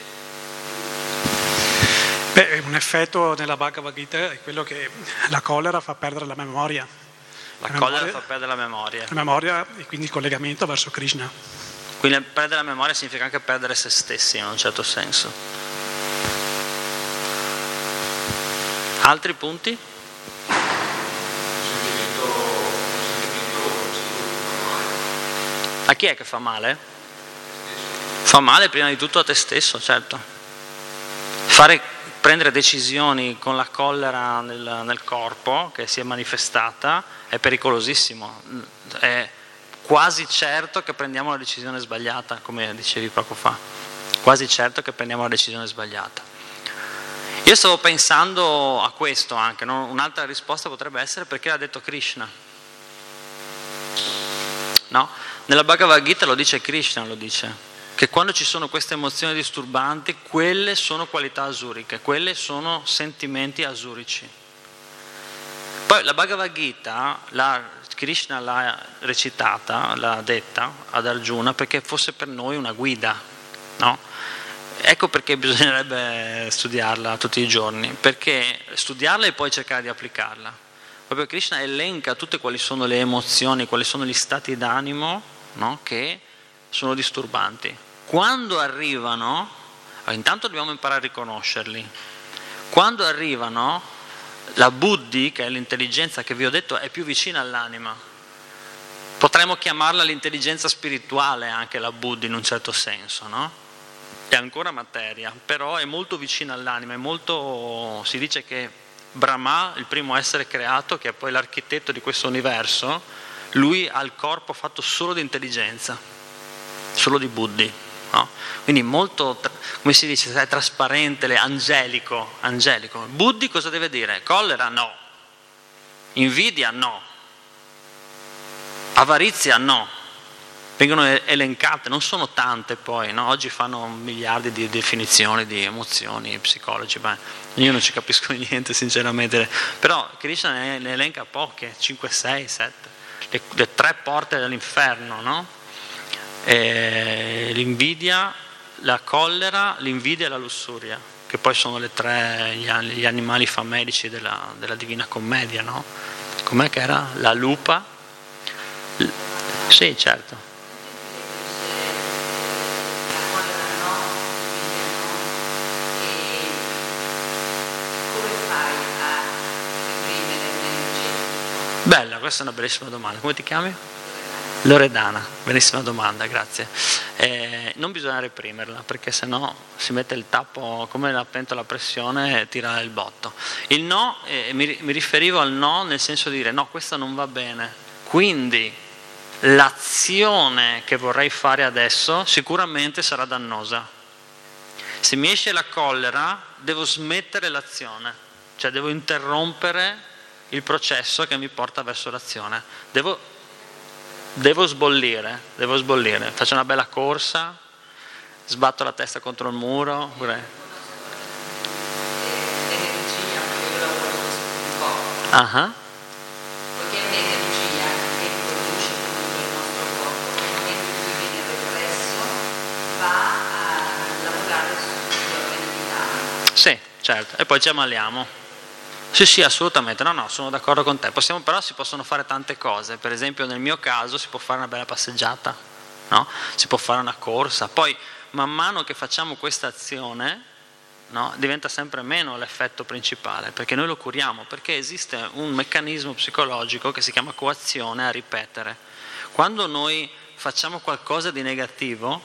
Beh, un effetto nella Bhagavad Gita è quello che la collera fa perdere la memoria. La, la collera memoria, fa perdere la memoria. La memoria e quindi il collegamento verso Krishna. Quindi perdere la memoria significa anche perdere se stessi in un certo senso. Altri punti? A chi è che fa male? Fa male prima di tutto a te stesso, certo. Fare, prendere decisioni con la collera nel, nel corpo che si è manifestata è pericolosissimo. È, quasi certo che prendiamo la decisione sbagliata, come dicevi poco fa, quasi certo che prendiamo la decisione sbagliata. Io stavo pensando a questo anche, no? un'altra risposta potrebbe essere perché l'ha detto Krishna. No? Nella Bhagavad Gita lo dice Krishna, lo dice, che quando ci sono queste emozioni disturbanti, quelle sono qualità asuriche, quelle sono sentimenti asurici. Poi la Bhagavad Gita la Krishna l'ha recitata, l'ha detta ad Arjuna perché fosse per noi una guida, no? Ecco perché bisognerebbe studiarla tutti i giorni, perché studiarla e poi cercare di applicarla. Proprio Krishna elenca tutte quali sono le emozioni, quali sono gli stati d'animo no? che sono disturbanti. Quando arrivano, intanto dobbiamo imparare a riconoscerli. Quando arrivano, la buddhi, che è l'intelligenza che vi ho detto, è più vicina all'anima. Potremmo chiamarla l'intelligenza spirituale anche la buddhi in un certo senso, no? È ancora materia, però è molto vicina all'anima, è molto, si dice che Brahma, il primo essere creato, che è poi l'architetto di questo universo, lui ha il corpo fatto solo di intelligenza, solo di buddhi. No? Quindi molto, come si dice, è trasparente, angelico, angelico. Buddhi cosa deve dire? Collera no, invidia no, avarizia no. Vengono elencate, non sono tante poi, no? oggi fanno miliardi di definizioni di emozioni, psicologi, ma io non ci capisco niente sinceramente, però Krishna ne elenca poche, 5, 6, 7, le, le tre porte dell'inferno, no? l'invidia, la collera, l'invidia e la lussuria, che poi sono le tre, gli, animali famelici della, della Divina Commedia, no? Com'è che era? La lupa, Sì, certo. Bella, questa è una bellissima domanda. Come ti chiami? Loredana, benissima domanda, grazie. Eh, non bisogna reprimerla perché sennò si mette il tappo come la pentola a pressione e tira il botto. Il no, eh, mi, mi riferivo al no nel senso di dire no, questa non va bene. Quindi l'azione che vorrei fare adesso sicuramente sarà dannosa. Se mi esce la collera, devo smettere l'azione, cioè devo interrompere il processo che mi porta verso l'azione. Devo, devo sbollire, devo sbollire. Faccio una bella corsa, sbatto la testa contro il muro. Uh-huh. Poiché è un'energia che produce comunque il nostro corpo, nel momento in cui viene represso va a lavorare sugli organi vitali. Sì, certo, e poi ci ammaliamo. Sì, sì, assolutamente, no, no, sono d'accordo con te. Possiamo, però si possono fare tante cose, per esempio nel mio caso si può fare una bella passeggiata, no? si può fare una corsa, poi man mano che facciamo questa azione no, diventa sempre meno l'effetto principale, perché noi lo curiamo, perché esiste un meccanismo psicologico che si chiama coazione a ripetere. Quando noi facciamo qualcosa di negativo,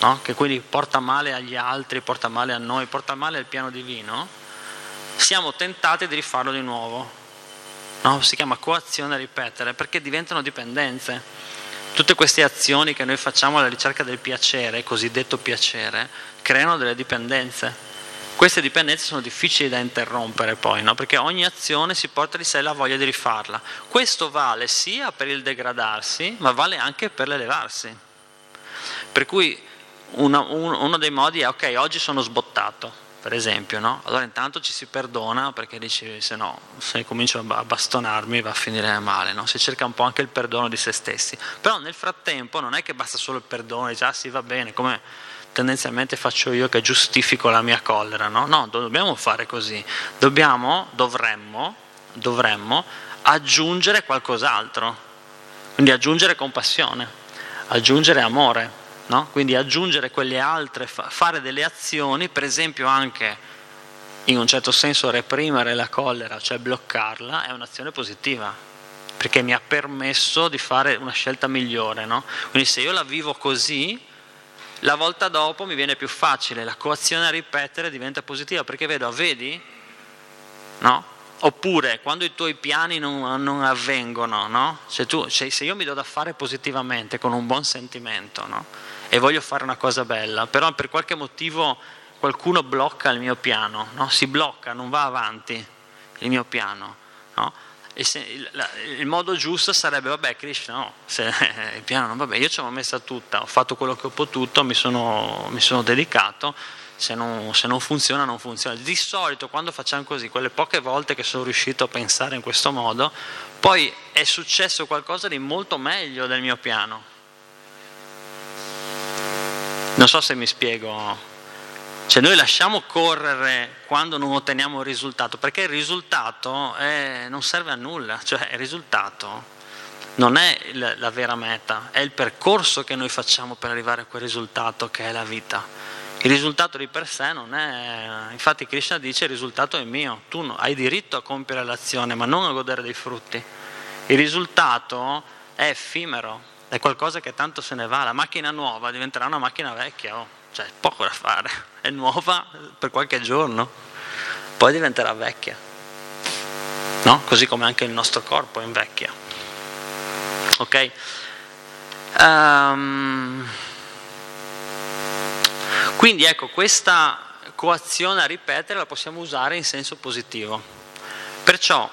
no, che quindi porta male agli altri, porta male a noi, porta male al piano divino, siamo tentati di rifarlo di nuovo. No? Si chiama coazione a ripetere perché diventano dipendenze. Tutte queste azioni che noi facciamo alla ricerca del piacere, cosiddetto piacere, creano delle dipendenze. Queste dipendenze sono difficili da interrompere poi, no? perché ogni azione si porta di sé la voglia di rifarla. Questo vale sia per il degradarsi, ma vale anche per l'elevarsi. Per cui una, un, uno dei modi è, ok, oggi sono sbottato, per esempio, no? allora intanto ci si perdona perché dici se no, se comincio a bastonarmi va a finire male, no? si cerca un po' anche il perdono di se stessi, però nel frattempo non è che basta solo il perdono, dici ah sì va bene, come tendenzialmente faccio io che giustifico la mia collera, no? No, dobbiamo fare così, dobbiamo, dovremmo, dovremmo aggiungere qualcos'altro, quindi aggiungere compassione, aggiungere amore no? quindi aggiungere quelle altre, fare delle azioni, per esempio anche in un certo senso reprimere la collera, cioè bloccarla, è un'azione positiva, perché mi ha permesso di fare una scelta migliore. No? Quindi se io la vivo così, la volta dopo mi viene più facile, la coazione a ripetere diventa positiva, perché vedo, vedi? No? Oppure quando i tuoi piani non, non avvengono, no? se, tu, se, io mi do da fare positivamente, con un buon sentimento, no? E voglio fare una cosa bella, però per qualche motivo qualcuno blocca il mio piano, no? si blocca, non va avanti il mio piano. No? Se, il, la, il, modo giusto sarebbe, vabbè Krishna, no, se il piano non va bene, io ce l'ho messa tutta, ho fatto quello che ho potuto, mi sono, mi sono dedicato, se non, se non, funziona non funziona. Di solito quando facciamo così, quelle poche volte che sono riuscito a pensare in questo modo, poi è successo qualcosa di molto meglio del mio piano non so se mi spiego. Cioè noi lasciamo correre quando non otteniamo il risultato, perché il risultato è, non serve a nulla, cioè il risultato non è la, la vera meta, è il percorso che noi facciamo per arrivare a quel risultato che è la vita. Il risultato di per sé non è, infatti Krishna dice il risultato è mio, tu hai diritto a compiere l'azione ma non a godere dei frutti. Il risultato è effimero, è qualcosa che tanto se ne va, la macchina nuova diventerà una macchina vecchia, oh. cioè poco da fare, è nuova per qualche giorno, poi diventerà vecchia, no? Così come anche il nostro corpo invecchia, ok? Um, quindi ecco, questa coazione a ripetere la possiamo usare in senso positivo. Perciò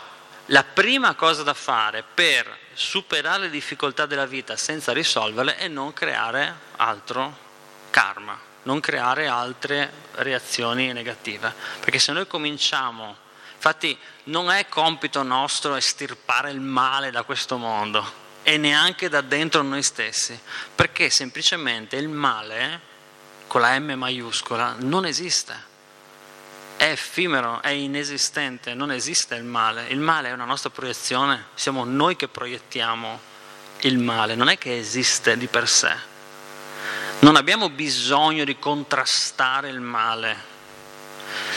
la prima cosa da fare per superare le difficoltà della vita senza risolverle è non creare altro karma, non creare altre reazioni negative. Perché se noi cominciamo, infatti non è compito nostro estirpare il male da questo mondo e neanche da dentro noi stessi, perché semplicemente il male, con la M maiuscola, non esiste è effimero, è inesistente, non esiste il male. Il male è una nostra proiezione, siamo noi che proiettiamo il male, non è che esiste di per sé. Non abbiamo bisogno di contrastare il male,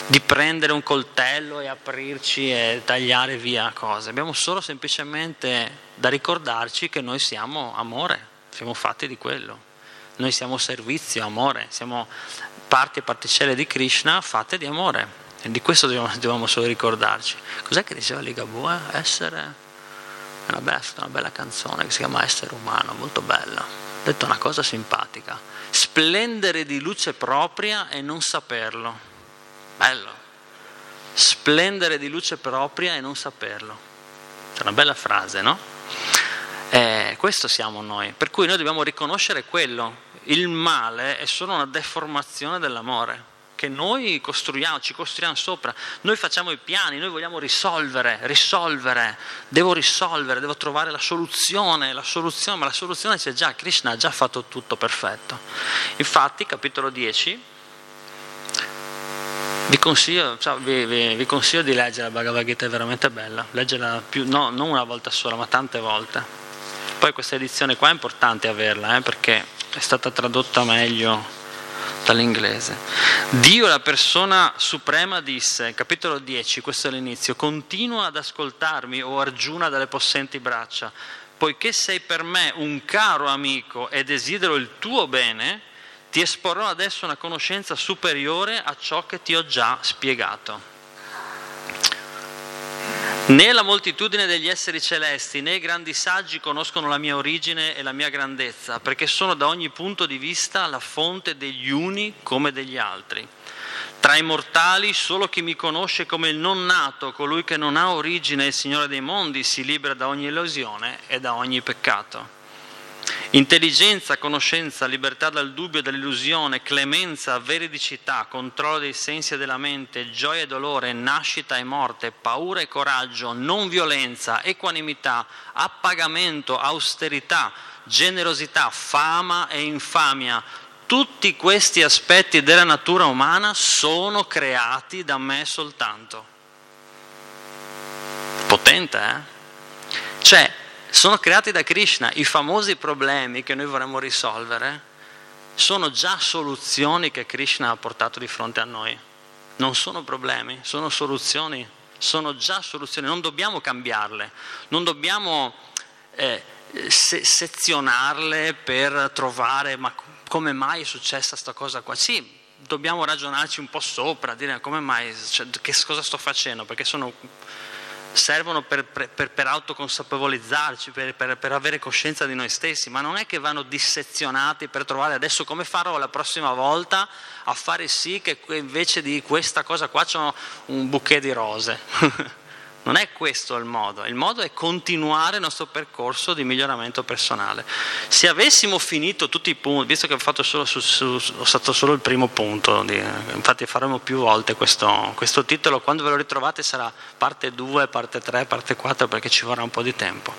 di prendere un coltello e aprirci e tagliare via cose. Abbiamo solo semplicemente da ricordarci che noi siamo amore, siamo fatti di quello. Noi siamo servizio, amore, siamo parti e particelle di Krishna fatte di amore. E di questo dobbiamo, dobbiamo solo ricordarci. Cos'è che diceva Ligabue? Essere è una bella, una bella canzone che si chiama Essere umano, molto bella. Ha detto una cosa simpatica. Splendere di luce propria e non saperlo. Bello. Splendere di luce propria e non saperlo. È una bella frase, no? Eh, questo siamo noi. Per cui noi dobbiamo riconoscere quello. Il male è solo una deformazione dell'amore che noi costruiamo, ci costruiamo sopra, noi facciamo i piani, noi vogliamo risolvere, risolvere, devo risolvere, devo trovare la soluzione, la soluzione, ma la soluzione c'è già, Krishna ha già fatto tutto perfetto. Infatti, capitolo 10, vi consiglio, cioè, vi, vi, vi consiglio di leggere la Bhagavad Gita, è veramente bella, leggerla più, no, non una volta sola, ma tante volte. Poi questa edizione qua è importante averla, eh, perché è stata tradotta meglio dall'inglese. Dio, la persona suprema, disse, capitolo 10, questo è l'inizio, continua ad ascoltarmi, o Arjuna dalle possenti braccia, poiché sei per me un caro amico e desidero il tuo bene, ti esporrò adesso una conoscenza superiore a ciò che ti ho già spiegato. Né la moltitudine degli esseri celesti né i grandi saggi conoscono la mia origine e la mia grandezza, perché sono da ogni punto di vista la fonte degli uni come degli altri. Tra i mortali solo chi mi conosce come il non nato, colui che non ha origine il Signore dei mondi, si libera da ogni illusione e da ogni peccato. Intelligenza, conoscenza, libertà dal dubbio e dall'illusione, clemenza, veridicità, controllo dei sensi e della mente, gioia e dolore, nascita e morte, paura e coraggio, non violenza, equanimità, appagamento, austerità, generosità, fama e infamia. Tutti questi aspetti della natura umana sono creati da me soltanto. Potente, eh? Cioè, sono creati da Krishna. I famosi problemi che noi vorremmo risolvere sono già soluzioni che Krishna ha portato di fronte a noi. Non sono problemi, sono soluzioni, sono già soluzioni, non dobbiamo cambiarle, non dobbiamo eh, se- sezionarle per trovare ma come mai è successa questa cosa qua. Sì, dobbiamo ragionarci un po' sopra, dire come mai, cioè, che cosa sto facendo, perché sono servono per, per, per autoconsapevolizzarci, per, per, avere coscienza di noi stessi, ma non è che vanno dissezionati per trovare adesso come farò la prossima volta a fare sì che invece di questa cosa qua c'è un bouquet di rose. Non è questo il modo, il modo è continuare il nostro percorso di miglioramento personale. Se avessimo finito tutti i punti, visto che ho fatto solo, su, su, ho fatto solo il primo punto, infatti faremo più volte questo, questo titolo, quando ve lo ritrovate sarà parte 2, parte 3, parte 4 perché ci vorrà un po' di tempo,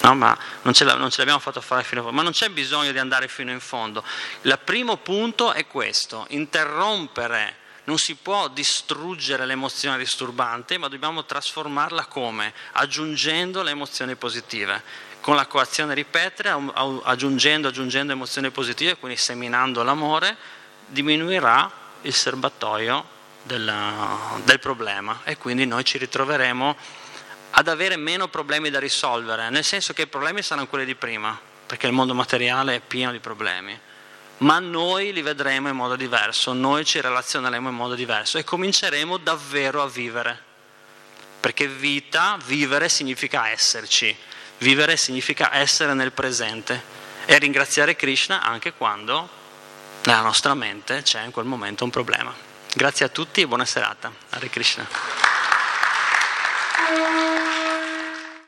no, ma non ce, non ce l'abbiamo fatto fare fino in fondo, ma non c'è bisogno di andare fino in fondo. Il primo punto è questo, interrompere non si può distruggere l'emozione disturbante, ma dobbiamo trasformarla come? Aggiungendo le emozioni positive. Con la coazione ripetere, aggiungendo, aggiungendo emozioni positive, quindi seminando l'amore, diminuirà il serbatoio della, del problema e quindi noi ci ritroveremo ad avere meno problemi da risolvere, nel senso che i problemi saranno quelli di prima, perché il mondo materiale è pieno di problemi ma noi li vedremo in modo diverso, noi ci relazioneremo in modo diverso e cominceremo davvero a vivere. Perché vita, vivere significa esserci, vivere significa essere nel presente e ringraziare Krishna anche quando nella nostra mente c'è in quel momento un problema. Grazie a tutti e buona serata. Hare Krishna.